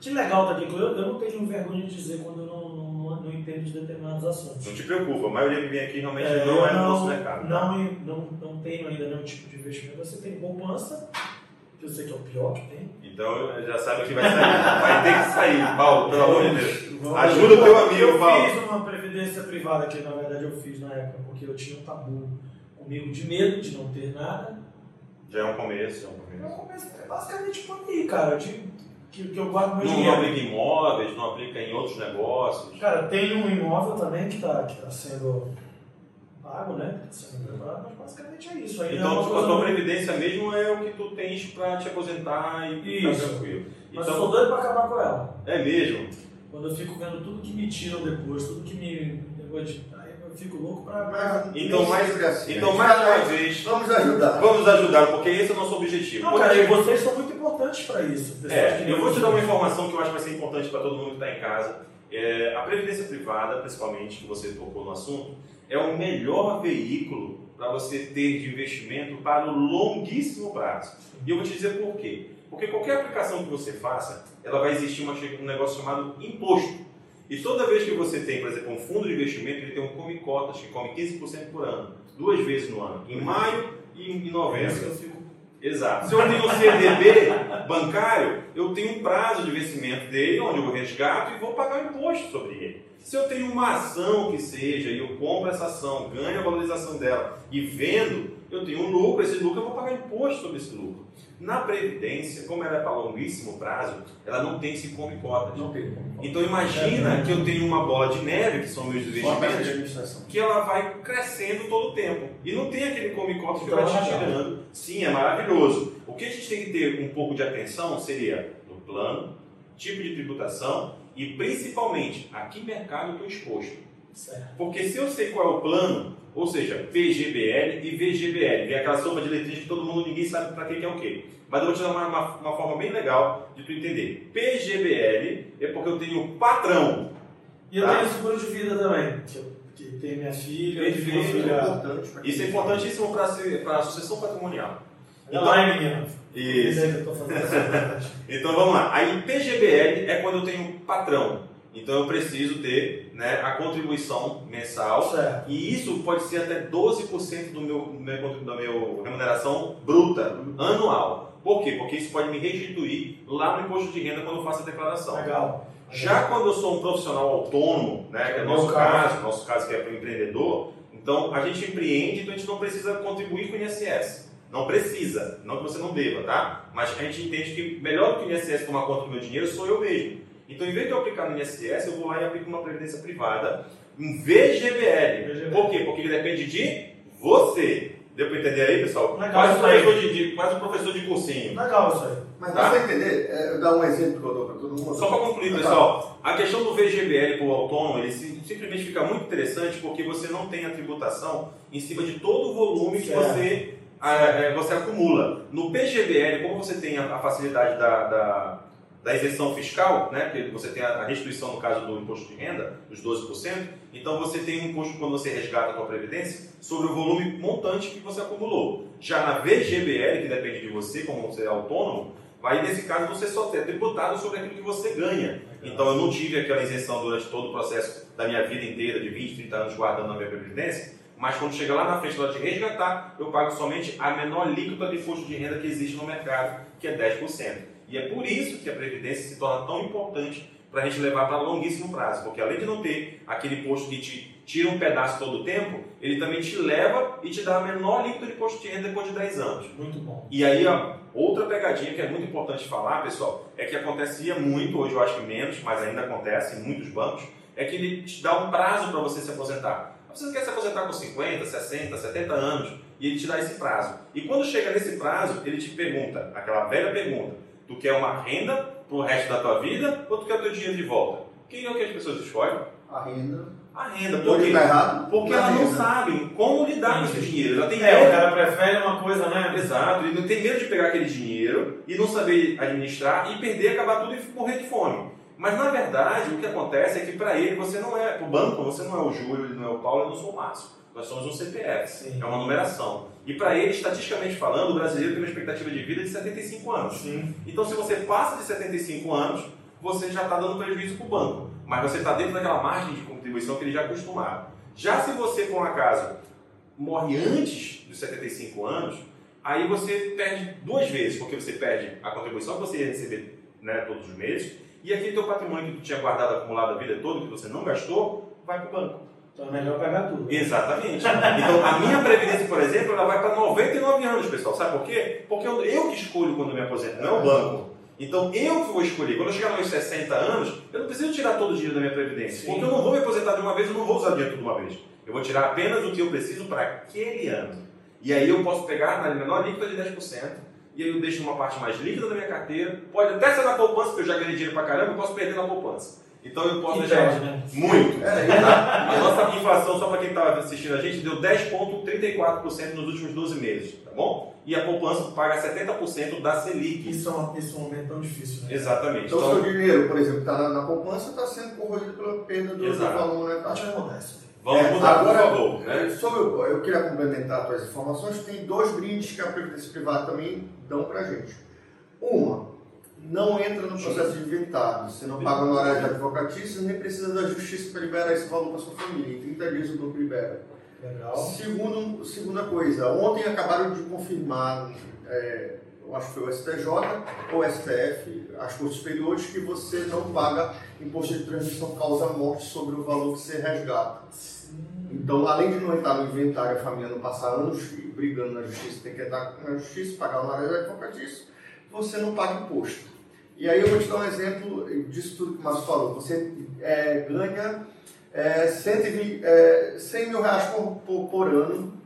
que legal tá aqui, eu, eu não tenho vergonha de dizer quando eu não, não, não entendo de determinados assuntos. Não te preocupa, a maioria que vem aqui realmente é, não é no nosso mercado. Não, não, não tenho ainda nenhum tipo de investimento. Você tem poupança que eu sei que é o pior que tem. Então já sabe que vai sair. vai ter que sair, Paulo, pelo amor de Deus. Ajuda o teu amigo, Paulo. Eu fiz uma previdência privada que na verdade eu fiz na época, porque eu tinha um tabu comigo de medo de não ter nada. Já é um começo, é um começo. É um começo, é basicamente por aí, cara. De, que, que eu guardo meu não, dinheiro. Não aplica em imóveis, não aplica em outros negócios. Cara, tem um imóvel também que está que tá sendo pago, né? Sendo preparado, mas basicamente é isso. Aí então, é tipo, a tua previdência mesmo é o que tu tens para te aposentar e ficar tranquilo. Mas então, eu sou doido para acabar com ela. É mesmo? Quando eu fico vendo tudo que me tiram depois, tudo que me. Aí eu fico louco para. Então, mais, assim, então, mais uma vez. Vamos ajudar. Vamos ajudar, porque esse é o nosso objetivo. Não, cara, e vocês são muito importantes para isso. É, eu vou te dar uma informação que eu acho que vai ser importante para todo mundo que está em casa. É, a previdência privada, principalmente, que você tocou no assunto, é o melhor veículo para você ter de investimento para o longuíssimo prazo. E eu vou te dizer por quê. Porque qualquer aplicação que você faça, ela vai existir um negócio chamado imposto. E toda vez que você tem, por exemplo, um fundo de investimento, ele tem um come cotas que come 15% por ano, duas vezes no ano, em maio e em novembro. Exato. Se eu tenho um CDB bancário, eu tenho um prazo de vencimento dele, onde eu resgato e vou pagar imposto sobre ele. Se eu tenho uma ação que seja e eu compro essa ação, ganho a valorização dela e vendo, eu tenho um lucro, esse lucro eu vou pagar imposto sobre esse lucro. Na Previdência, como ela é para longuíssimo prazo, ela não tem esse come cotas. Não tem. Então imagina que eu tenho uma bola de neve, que são meus investimentos, que ela vai crescendo todo o tempo. E não tem aquele come cotas que vai te tirando. Sim, é maravilhoso. O que a gente tem que ter um pouco de atenção seria no plano, tipo de tributação e principalmente a que mercado eu exposto. Certo. Porque se eu sei qual é o plano, ou seja, PGBL e VGBL, que é aquela sopa de letrinhas que todo mundo, ninguém sabe para que é o quê. Mas eu vou te dar uma, uma, uma, forma bem legal de tu entender. PGBL é porque eu tenho patrão. E eu tá? tenho seguro de vida também, que, que tem minha filha, Perfeito. filha. Isso é importantíssimo para a sucessão patrimonial. Então, lá, menina. Isso. então vamos lá. Aí PGBL é quando eu tenho patrão. Então eu preciso ter né, a contribuição mensal certo. e isso pode ser até 12% do meu, do meu, da minha remuneração bruta anual. Por quê? Porque isso pode me restituir lá no imposto de renda quando eu faço a declaração. Legal. Já quando eu sou um profissional autônomo, né, que é o nosso caso, nosso caso que é para o empreendedor, então a gente empreende, então a gente não precisa contribuir com o INSS. Não precisa, não que você não deva, tá? Mas a gente entende que melhor do que o INSS tomar conta do meu dinheiro sou eu mesmo. Então, em vez de eu aplicar no INSS, eu vou lá e aplico uma previdência privada em VGBL. VGBL. Por quê? Porque ele depende de você. Deu para entender aí, pessoal? Legal, quase, um professor de, de, quase um professor de cursinho. Legal isso aí. Mas tá? para entender, é, dar um exemplo que eu dou para todo mundo. Só para concluir, pessoal, a questão do VGBL para o autônomo, ele simplesmente fica muito interessante porque você não tem a tributação em cima de todo o volume que você, é, você acumula. No PGBL, como você tem a, a facilidade da, da da isenção fiscal, né, que você tem a restituição no caso do imposto de renda, dos 12%, então você tem um imposto quando você resgata a sua previdência sobre o volume montante que você acumulou. Já na VGBL, que depende de você, como você é autônomo, vai nesse caso você só ter tributado sobre aquilo que você ganha. Então eu não tive aquela isenção durante todo o processo da minha vida inteira, de 20, 30 anos guardando a minha previdência, mas quando chega lá na frente na hora de resgatar, eu pago somente a menor líquida de imposto de renda que existe no mercado, que é 10%. E é por isso que a Previdência se torna tão importante para a gente levar para longuíssimo prazo, porque além de não ter aquele imposto que te tira um pedaço todo o tempo, ele também te leva e te dá a menor líquida de imposto de renda depois de 10 anos. Muito bom. E aí, ó, outra pegadinha que é muito importante falar, pessoal, é que acontecia muito, hoje eu acho que menos, mas ainda acontece em muitos bancos, é que ele te dá um prazo para você se aposentar. Você quer se aposentar com 50, 60, 70 anos, e ele te dá esse prazo. E quando chega nesse prazo, ele te pergunta, aquela velha pergunta, Tu quer uma renda para o resto da tua vida ou tu quer o teu dinheiro de volta? Quem é o que as pessoas escolhem? A renda. A renda. Por quê? Tá errado, Porque elas não sabem como lidar com esse dinheiro. Ela tem é, medo. o cara prefere uma coisa, né? Exato. Ele não tem medo de pegar aquele dinheiro e não saber administrar e perder, acabar tudo e morrer de fome. Mas na verdade, o que acontece é que para ele você não é, para o banco, você não é o Júlio, ele não é o Paulo, eu não sou o Márcio. Nós somos um CPF, Sim. é uma numeração. E para ele, estatisticamente falando, o brasileiro tem uma expectativa de vida de 75 anos. Sim. Então, se você passa de 75 anos, você já está dando prejuízo para o banco. Mas você está dentro daquela margem de contribuição que ele já é acostumado. Já se você, por um acaso, morre antes dos 75 anos, aí você perde duas vezes, porque você perde a contribuição que você ia receber né, todos os meses, e aquele teu patrimônio que tu tinha guardado acumulado a vida toda, que você não gastou, vai para o banco. Então é melhor pegar tudo. Exatamente. Então a minha previdência, por exemplo, ela vai para 99 anos, pessoal. Sabe por quê? Porque eu, eu que escolho quando me aposento, não é o banco. Então eu que vou escolher. Quando eu chegar nos 60 anos, eu não preciso tirar todo o dinheiro da minha previdência. Sim. Porque eu não vou me aposentar de uma vez, eu não vou usar dinheiro de uma vez. Eu vou tirar apenas o que eu preciso para aquele ano. E aí eu posso pegar na menor líquida de 10%, e aí eu deixo uma parte mais líquida da minha carteira. Pode até ser na poupança, porque eu já ganhei dinheiro para caramba, eu posso perder na poupança. Então eu posso deixar né? muito. É, tá? A nossa inflação, só para quem está assistindo a gente, deu 10,34% nos últimos 12 meses, tá bom? E a poupança paga 70% da Selic. Isso é, um, isso é um momento tão difícil, né? Exatamente. Então, então o seu dinheiro, por exemplo, está na, na, poupança, está sendo corroído pela perda do, valor monetário. Isso acontece. Vamos é, mudar, agora, por favor. Né? Sobre, eu queria complementar as tuas informações. Tem dois brindes que a Previdência Privada também dão para gente. Uma, não entra no processo de inventário. Você não paga no horário de advocatícia nem precisa da justiça para liberar esse valor para sua família. Em 30 dias o banco libera. Legal. Segundo, segunda coisa, ontem acabaram de confirmar, é, eu acho que foi o STJ ou o STF, as coisas superiores, que você não paga imposto de transmissão causa-morte sobre o valor que você resgata. Então, além de não entrar no inventário, a família não passar anos brigando na justiça, tem que entrar na justiça, pagar no horário de advocatícia, você não paga imposto. E aí eu vou te dar um exemplo disso tudo que o Márcio falou. Você é, ganha é, 120, é, 100 mil reais por, por, por, ano.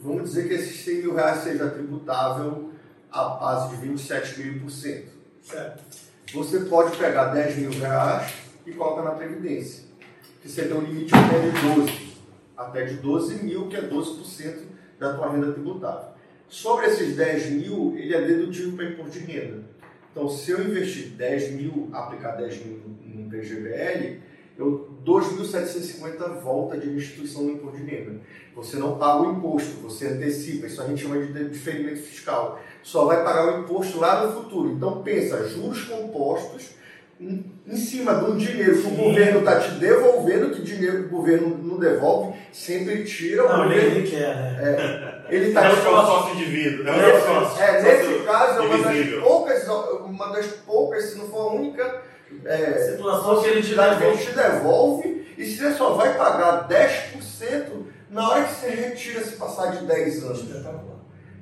Vamos dizer que esses 100 mil reais seja tributável a base de 27,5%. Certo. Você pode pegar 10 mil reais e coloca na Previdência. Que você tem um limite até de 12. Até de 12 mil, que é 12% da tua renda tributável. Sobre esses 10 mil, ele é dedutível para imposto de renda. Então, se eu investir 10 mil, aplicar 10 mil no PGBL, eu 2.750 volta de restituição do imposto de renda. Você não paga o imposto, você antecipa. Isso a gente chama de diferimento fiscal. Só vai pagar o imposto lá no futuro. Então, pensa, juros compostos em cima de um dinheiro que o governo está te devolvendo, que dinheiro que o governo não devolve, sempre tira. Não, o governo, ele quer, né? É, ele está é uma sócio indivíduo. É, é, sócio, é, nesse caso, é uma das poucas, uma das poucas, se não for a única é, situação que ele te devolve. Ele te devolve e você só vai pagar 10% na hora que você retira se passar de 10 anos.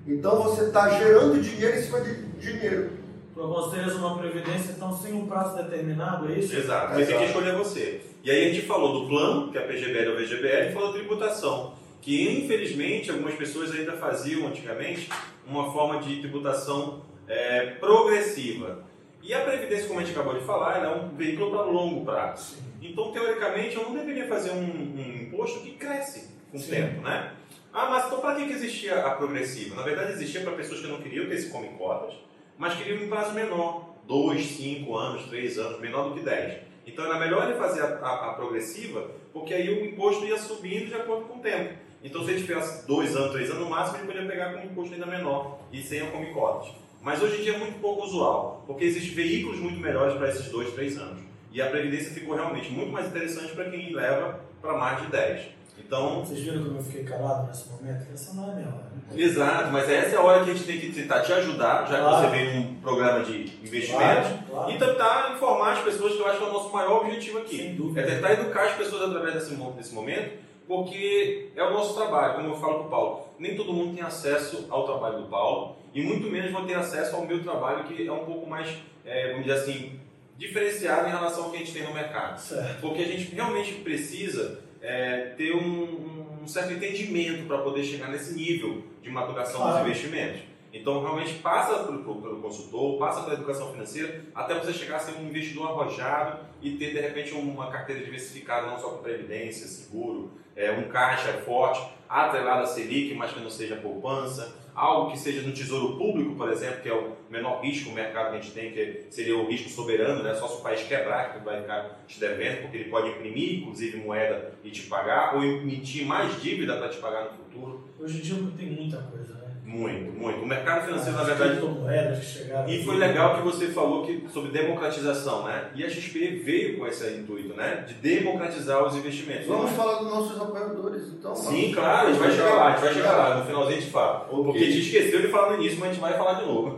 Então você está gerando dinheiro em cima de dinheiro. Para vocês uma previdência, então, sem um prazo determinado, é isso? Exato, você tem que escolher você. E aí a gente falou do plano, que é a PGBL ou VGBL, e falou da tributação, que infelizmente algumas pessoas ainda faziam antigamente uma forma de tributação é, progressiva. E a Previdência, como a gente acabou de falar, é um veículo para longo prazo. Então, teoricamente, eu não deveria fazer um, um imposto que cresce com o tempo, né? Ah, mas então para que, que existia a progressiva? Na verdade, existia para pessoas que não queriam ter esse come cotas, mas queriam um prazo menor, 2, 5 anos, 3 anos, menor do que 10. Então era melhor ele fazer a, a, a, progressiva, porque aí o imposto ia subindo de acordo com o tempo. Então se ele tivesse 2 anos, 3 anos no máximo, ele podia pegar com um imposto ainda menor e sem a come cotas. Mas hoje em dia é muito pouco usual, porque existem veículos muito melhores para esses 2, 3 anos. E a Previdência ficou realmente muito mais interessante para quem leva para mais de 10. Então, Vocês viram como eu fiquei calado nesse momento? Essa não é a minha hora. Exato, mas essa é a hora que a gente tem que tentar te ajudar, já claro. que você vem num programa de investimentos, claro, claro. e tentar informar as pessoas, que eu acho que é o nosso maior objetivo aqui. É tentar educar as pessoas através desse, desse momento, porque é o nosso trabalho, como eu falo para o Paulo. Nem todo mundo tem acesso ao trabalho do Paulo, e muito menos vão ter acesso ao meu trabalho, que é um pouco mais, é, vamos dizer assim, diferenciado em relação ao que a gente tem no mercado. Certo. Porque a gente realmente precisa é, ter um, um, certo entendimento para poder chegar nesse nível de maturação claro. dos investimentos. Então, realmente passa pelo, pelo consultor, passa pela educação financeira, até você chegar a ser um investidor arrojado e ter, de repente, uma carteira diversificada, não só com previdência, seguro, é, um caixa forte, atrelado a Selic, mas que não seja poupança, algo que seja no tesouro público, por exemplo, que é o menor risco o mercado que a gente tem, que seria o risco soberano, né? só se o país quebrar que vai ficar te devendo, porque ele pode imprimir, inclusive, moeda e te pagar, ou emitir mais dívida para te pagar no futuro. Hoje em dia tem muita coisa? Muito, muito. O mercado financeiro, na verdade. Moedas que chegaram e foi legal que você falou que, sobre democratização, né? E a XP veio com esse intuito, né? De democratizar os investimentos. Vamos falar dos nossos apoiadores, então. Sim, claro, a gente vai chegar lá, a gente vai chegar lá. No finalzinho a gente fala. Okay. Porque a gente esqueceu de falar no início, mas a gente vai falar de novo.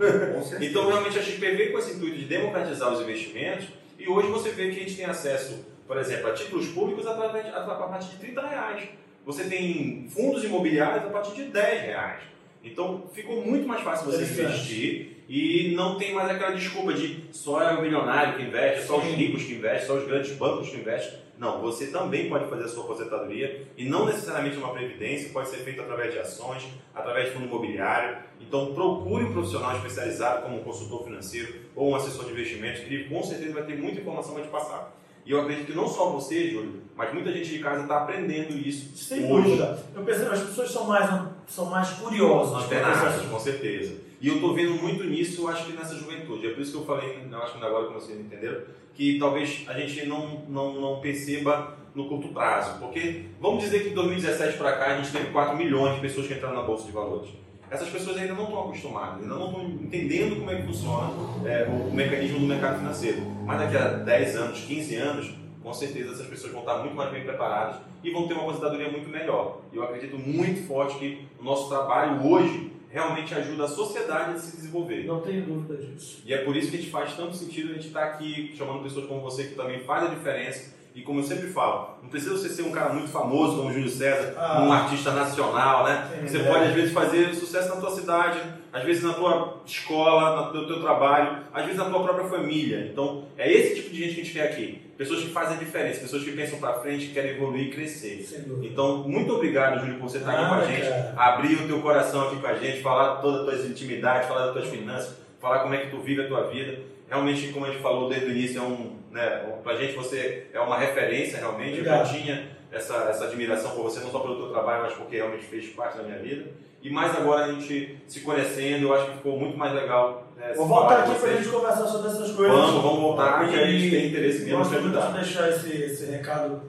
então, realmente, a XP veio com esse intuito de democratizar os investimentos e hoje você vê que a gente tem acesso, por exemplo, a títulos públicos através a partir de 30 reais. Você tem fundos imobiliários a partir de 10 reais. Então ficou muito mais fácil você investir e não tem mais aquela desculpa de só é o milionário que investe, só os ricos que investem, só os grandes bancos que investem. Não, você também pode fazer a sua aposentadoria e não necessariamente uma previdência, pode ser feito através de ações, através de fundo imobiliário. Então procure um profissional especializado como um consultor financeiro ou um assessor de investimentos, que ele com certeza vai ter muita informação para te passar. E eu acredito que não só você, Júlio, mas muita gente de casa está aprendendo isso Sem hoje. dúvida. Eu percebo, as pessoas são mais, são mais curiosas. Antenadas, com certeza. E eu estou vendo muito nisso, eu acho que nessa juventude. É por isso que eu falei, eu acho que agora que vocês entenderam, que talvez a gente não, não, não perceba no curto prazo. Porque vamos dizer que de 2017 para cá a gente teve 4 milhões de pessoas que entraram na Bolsa de Valores essas pessoas ainda não estão acostumadas, ainda não estão entendendo como é que funciona é, o, mecanismo do mercado financeiro. Mas daqui a 10 anos, 15 anos, com certeza essas pessoas vão estar muito mais bem preparadas e vão ter uma aposentadoria muito melhor. E eu acredito muito forte que o nosso trabalho hoje realmente ajuda a sociedade a se desenvolver. Não tenho dúvida disso. E é por isso que a gente faz tanto sentido a gente estar aqui chamando pessoas como você que também faz a diferença e como eu sempre falo, não precisa você ser um cara muito famoso como o Júlio César, ah, um artista nacional, né? Você é. pode às vezes fazer sucesso na tua cidade, às vezes na tua escola, no teu trabalho, às vezes na tua própria família. Então, é esse tipo de gente que a gente quer aqui. Pessoas que fazem a diferença, pessoas que pensam para frente, que querem evoluir e crescer. Então, muito obrigado, Júlio, por você estar aqui ah, com a gente, cara. abrir o teu coração aqui com a gente, falar todas as tuas intimidades, falar das tuas finanças, falar como é que tu vive a tua vida. Realmente, como a gente falou desde o início, é um né? Pra gente você é uma referência realmente. Obrigado. Eu já tinha essa, essa admiração por você, não só pelo teu trabalho, mas porque realmente fez parte da minha vida. E mais agora a gente se conhecendo, eu acho que ficou muito mais legal. Né, Vou voltar aqui para a gente conversar sobre essas coisas. Vamos, vamos voltar, porque a gente tem interesse mesmo em ajudar. Gosto deixar esse, esse recado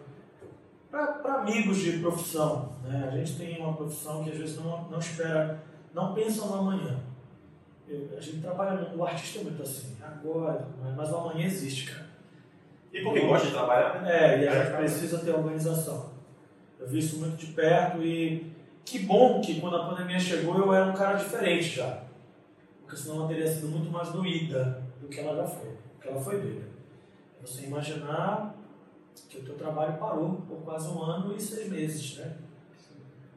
para amigos de profissão. Né? A gente tem uma profissão que às vezes não, não espera, não pensa no amanhã. a gente trabalha, o artista é muito assim, agora, mas o amanhã existe, cara. E porque gosta de trabalhar, né? É, e a gente precisa ter organização. Eu vi isso muito de perto e que bom que quando a pandemia chegou eu era um cara diferente já. Porque senão ela teria sido muito mais doída do que ela já foi. Porque ela foi doida. Você imaginar que o teu trabalho parou por quase um ano e seis meses, né?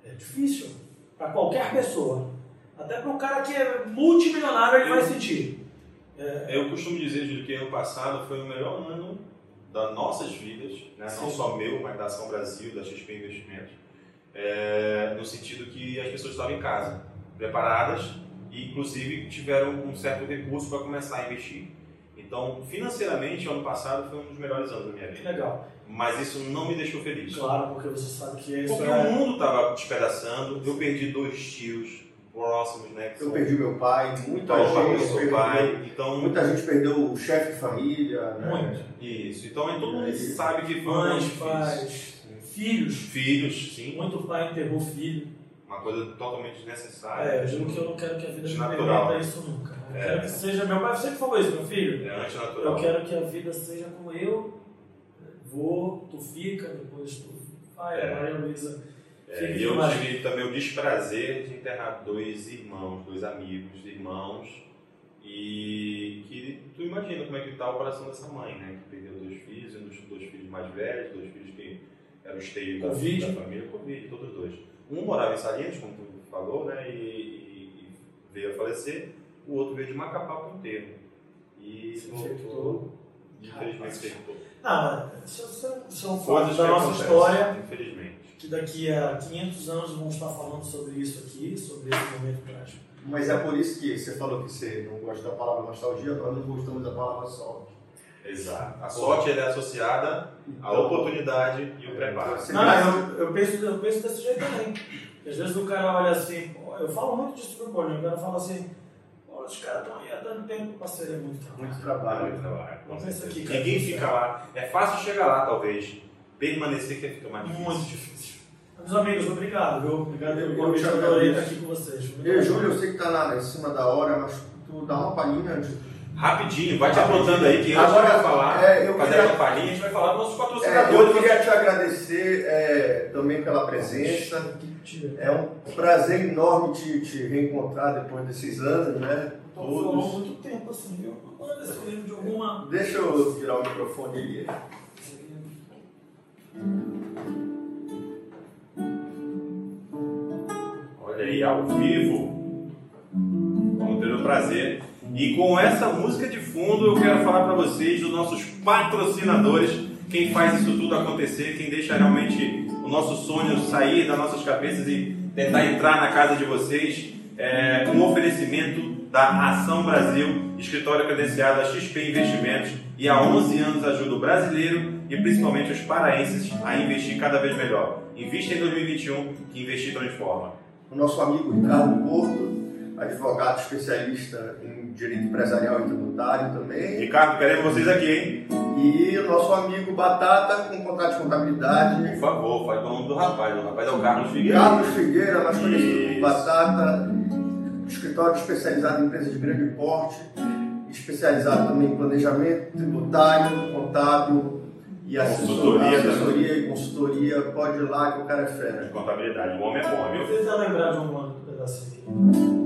É difícil para qualquer pessoa. Até para um cara que é multimilionário ele eu, vai sentir. É, eu costumo dizer, Júlio, que ano passado foi o melhor ano das nossas vidas, né? não só meu, mas da Ação Brasil, da XP Investimentos, é, no sentido que as pessoas estavam em casa, preparadas e, inclusive, tiveram um certo recurso para começar a investir. Então, financeiramente, o ano passado foi um dos melhores anos da minha vida. Legal. Mas isso não me deixou feliz. Claro, porque você sabe que isso Porque é... o mundo estava despedaçando, eu perdi dois tios próximos, né? Eu perdi meu pai, muita gente perdeu, pai, então muita gente perdeu o chefe de família, né? Muito. Isso. Então todo mundo sabe que mães, pais, filhos, filhos, sim. Muito pai enterrou filho. Uma coisa totalmente desnecessária. É, eu juro que eu não quero que a vida me permita isso nunca. Eu é. quero que seja meu pai sempre falou isso, meu filho. É antinatural. Eu quero que a vida seja como eu vou, tu fica, depois tu vai, é. Maria Luísa é, e eu tive também o desprazer de enterrar dois irmãos, dois amigos, irmãos, e que tu imagina como é que está o coração dessa mãe, né? Que perdeu dois filhos, um dos dois filhos mais velhos, dois filhos que eram os teios da, da, família, Covid, todos dois. Um morava em Salientes, como tu falou, né? E, e, e veio a falecer, o outro veio de Macapá para o enterro. E voltou, infelizmente, se Não, são, são fatos da nossa história. Infelizmente que daqui a 500 anos vamos estar falando sobre isso aqui, sobre esse momento prático. Mas é por isso que você falou que você não gosta da palavra nostalgia, nós não gostamos da palavra sorte. Exato. A sorte é associada à então, oportunidade e o preparo. Não, eu, eu, penso, eu penso desse jeito também. Às vezes o cara olha assim, eu falo muito disso pro Paulinho, o cara fala assim, os caras estão aí há tanto tempo para ser muito trabalho. Muito trabalho. Muito trabalho. Não pensa aqui, Ninguém fica lá. É fácil chegar lá, talvez. Permanecer que fica mais difícil. Muito difícil. Meus amigos, obrigado, viu? Obrigado pelo convite, eu adorei estar aqui com vocês. E Júlio, eu sei que está lá em cima da hora, mas tu dá uma palhinha antes. Rapidinho, vai te apontando aí que antes Agora, vai falar, é, eu fazer queria, uma palhinha, a gente vai falar dos nossos patrocinadores. É, eu queria te agradecer é, também pela presença. É um prazer enorme te, te reencontrar depois desses anos, né? Todos. Falou muito tempo assim, viu? de alguma. Deixa eu virar o microfone ali. Olha aí, ao vivo. Vamos ter o prazer. E com essa música de fundo, eu quero falar para vocês dos nossos patrocinadores, quem faz isso tudo acontecer, quem deixa realmente o nosso sonho sair das nossas cabeças e tentar entrar na casa de vocês. É um oferecimento da Ação Brasil, escritório credenciado a XP Investimentos e há 11 anos ajuda o brasileiro e principalmente os paraenses a investir cada vez melhor. Invista em 2021 que investir transforma o nosso amigo Ricardo Porto, advogado especialista em direito empresarial e tributário também. Ricardo, queremos vocês aqui, hein? E o nosso amigo Batata, com contrato de contabilidade. Por favor, faz o nome do rapaz. O rapaz é o Carlos Figueira. Carlos Figueira, mais conhecido como Batata, escritório especializado em empresas de grande porte, especializado também em planejamento tributário, contábil, e assessoria, assessoria e consultoria, pode ir lá que o cara é fera. Contabilidade, o homem é bom, viu? Tenta lembrar de um pedacinho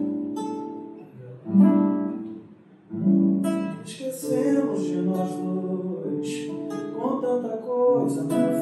Esquecemos de nós dois, com tanta coisa para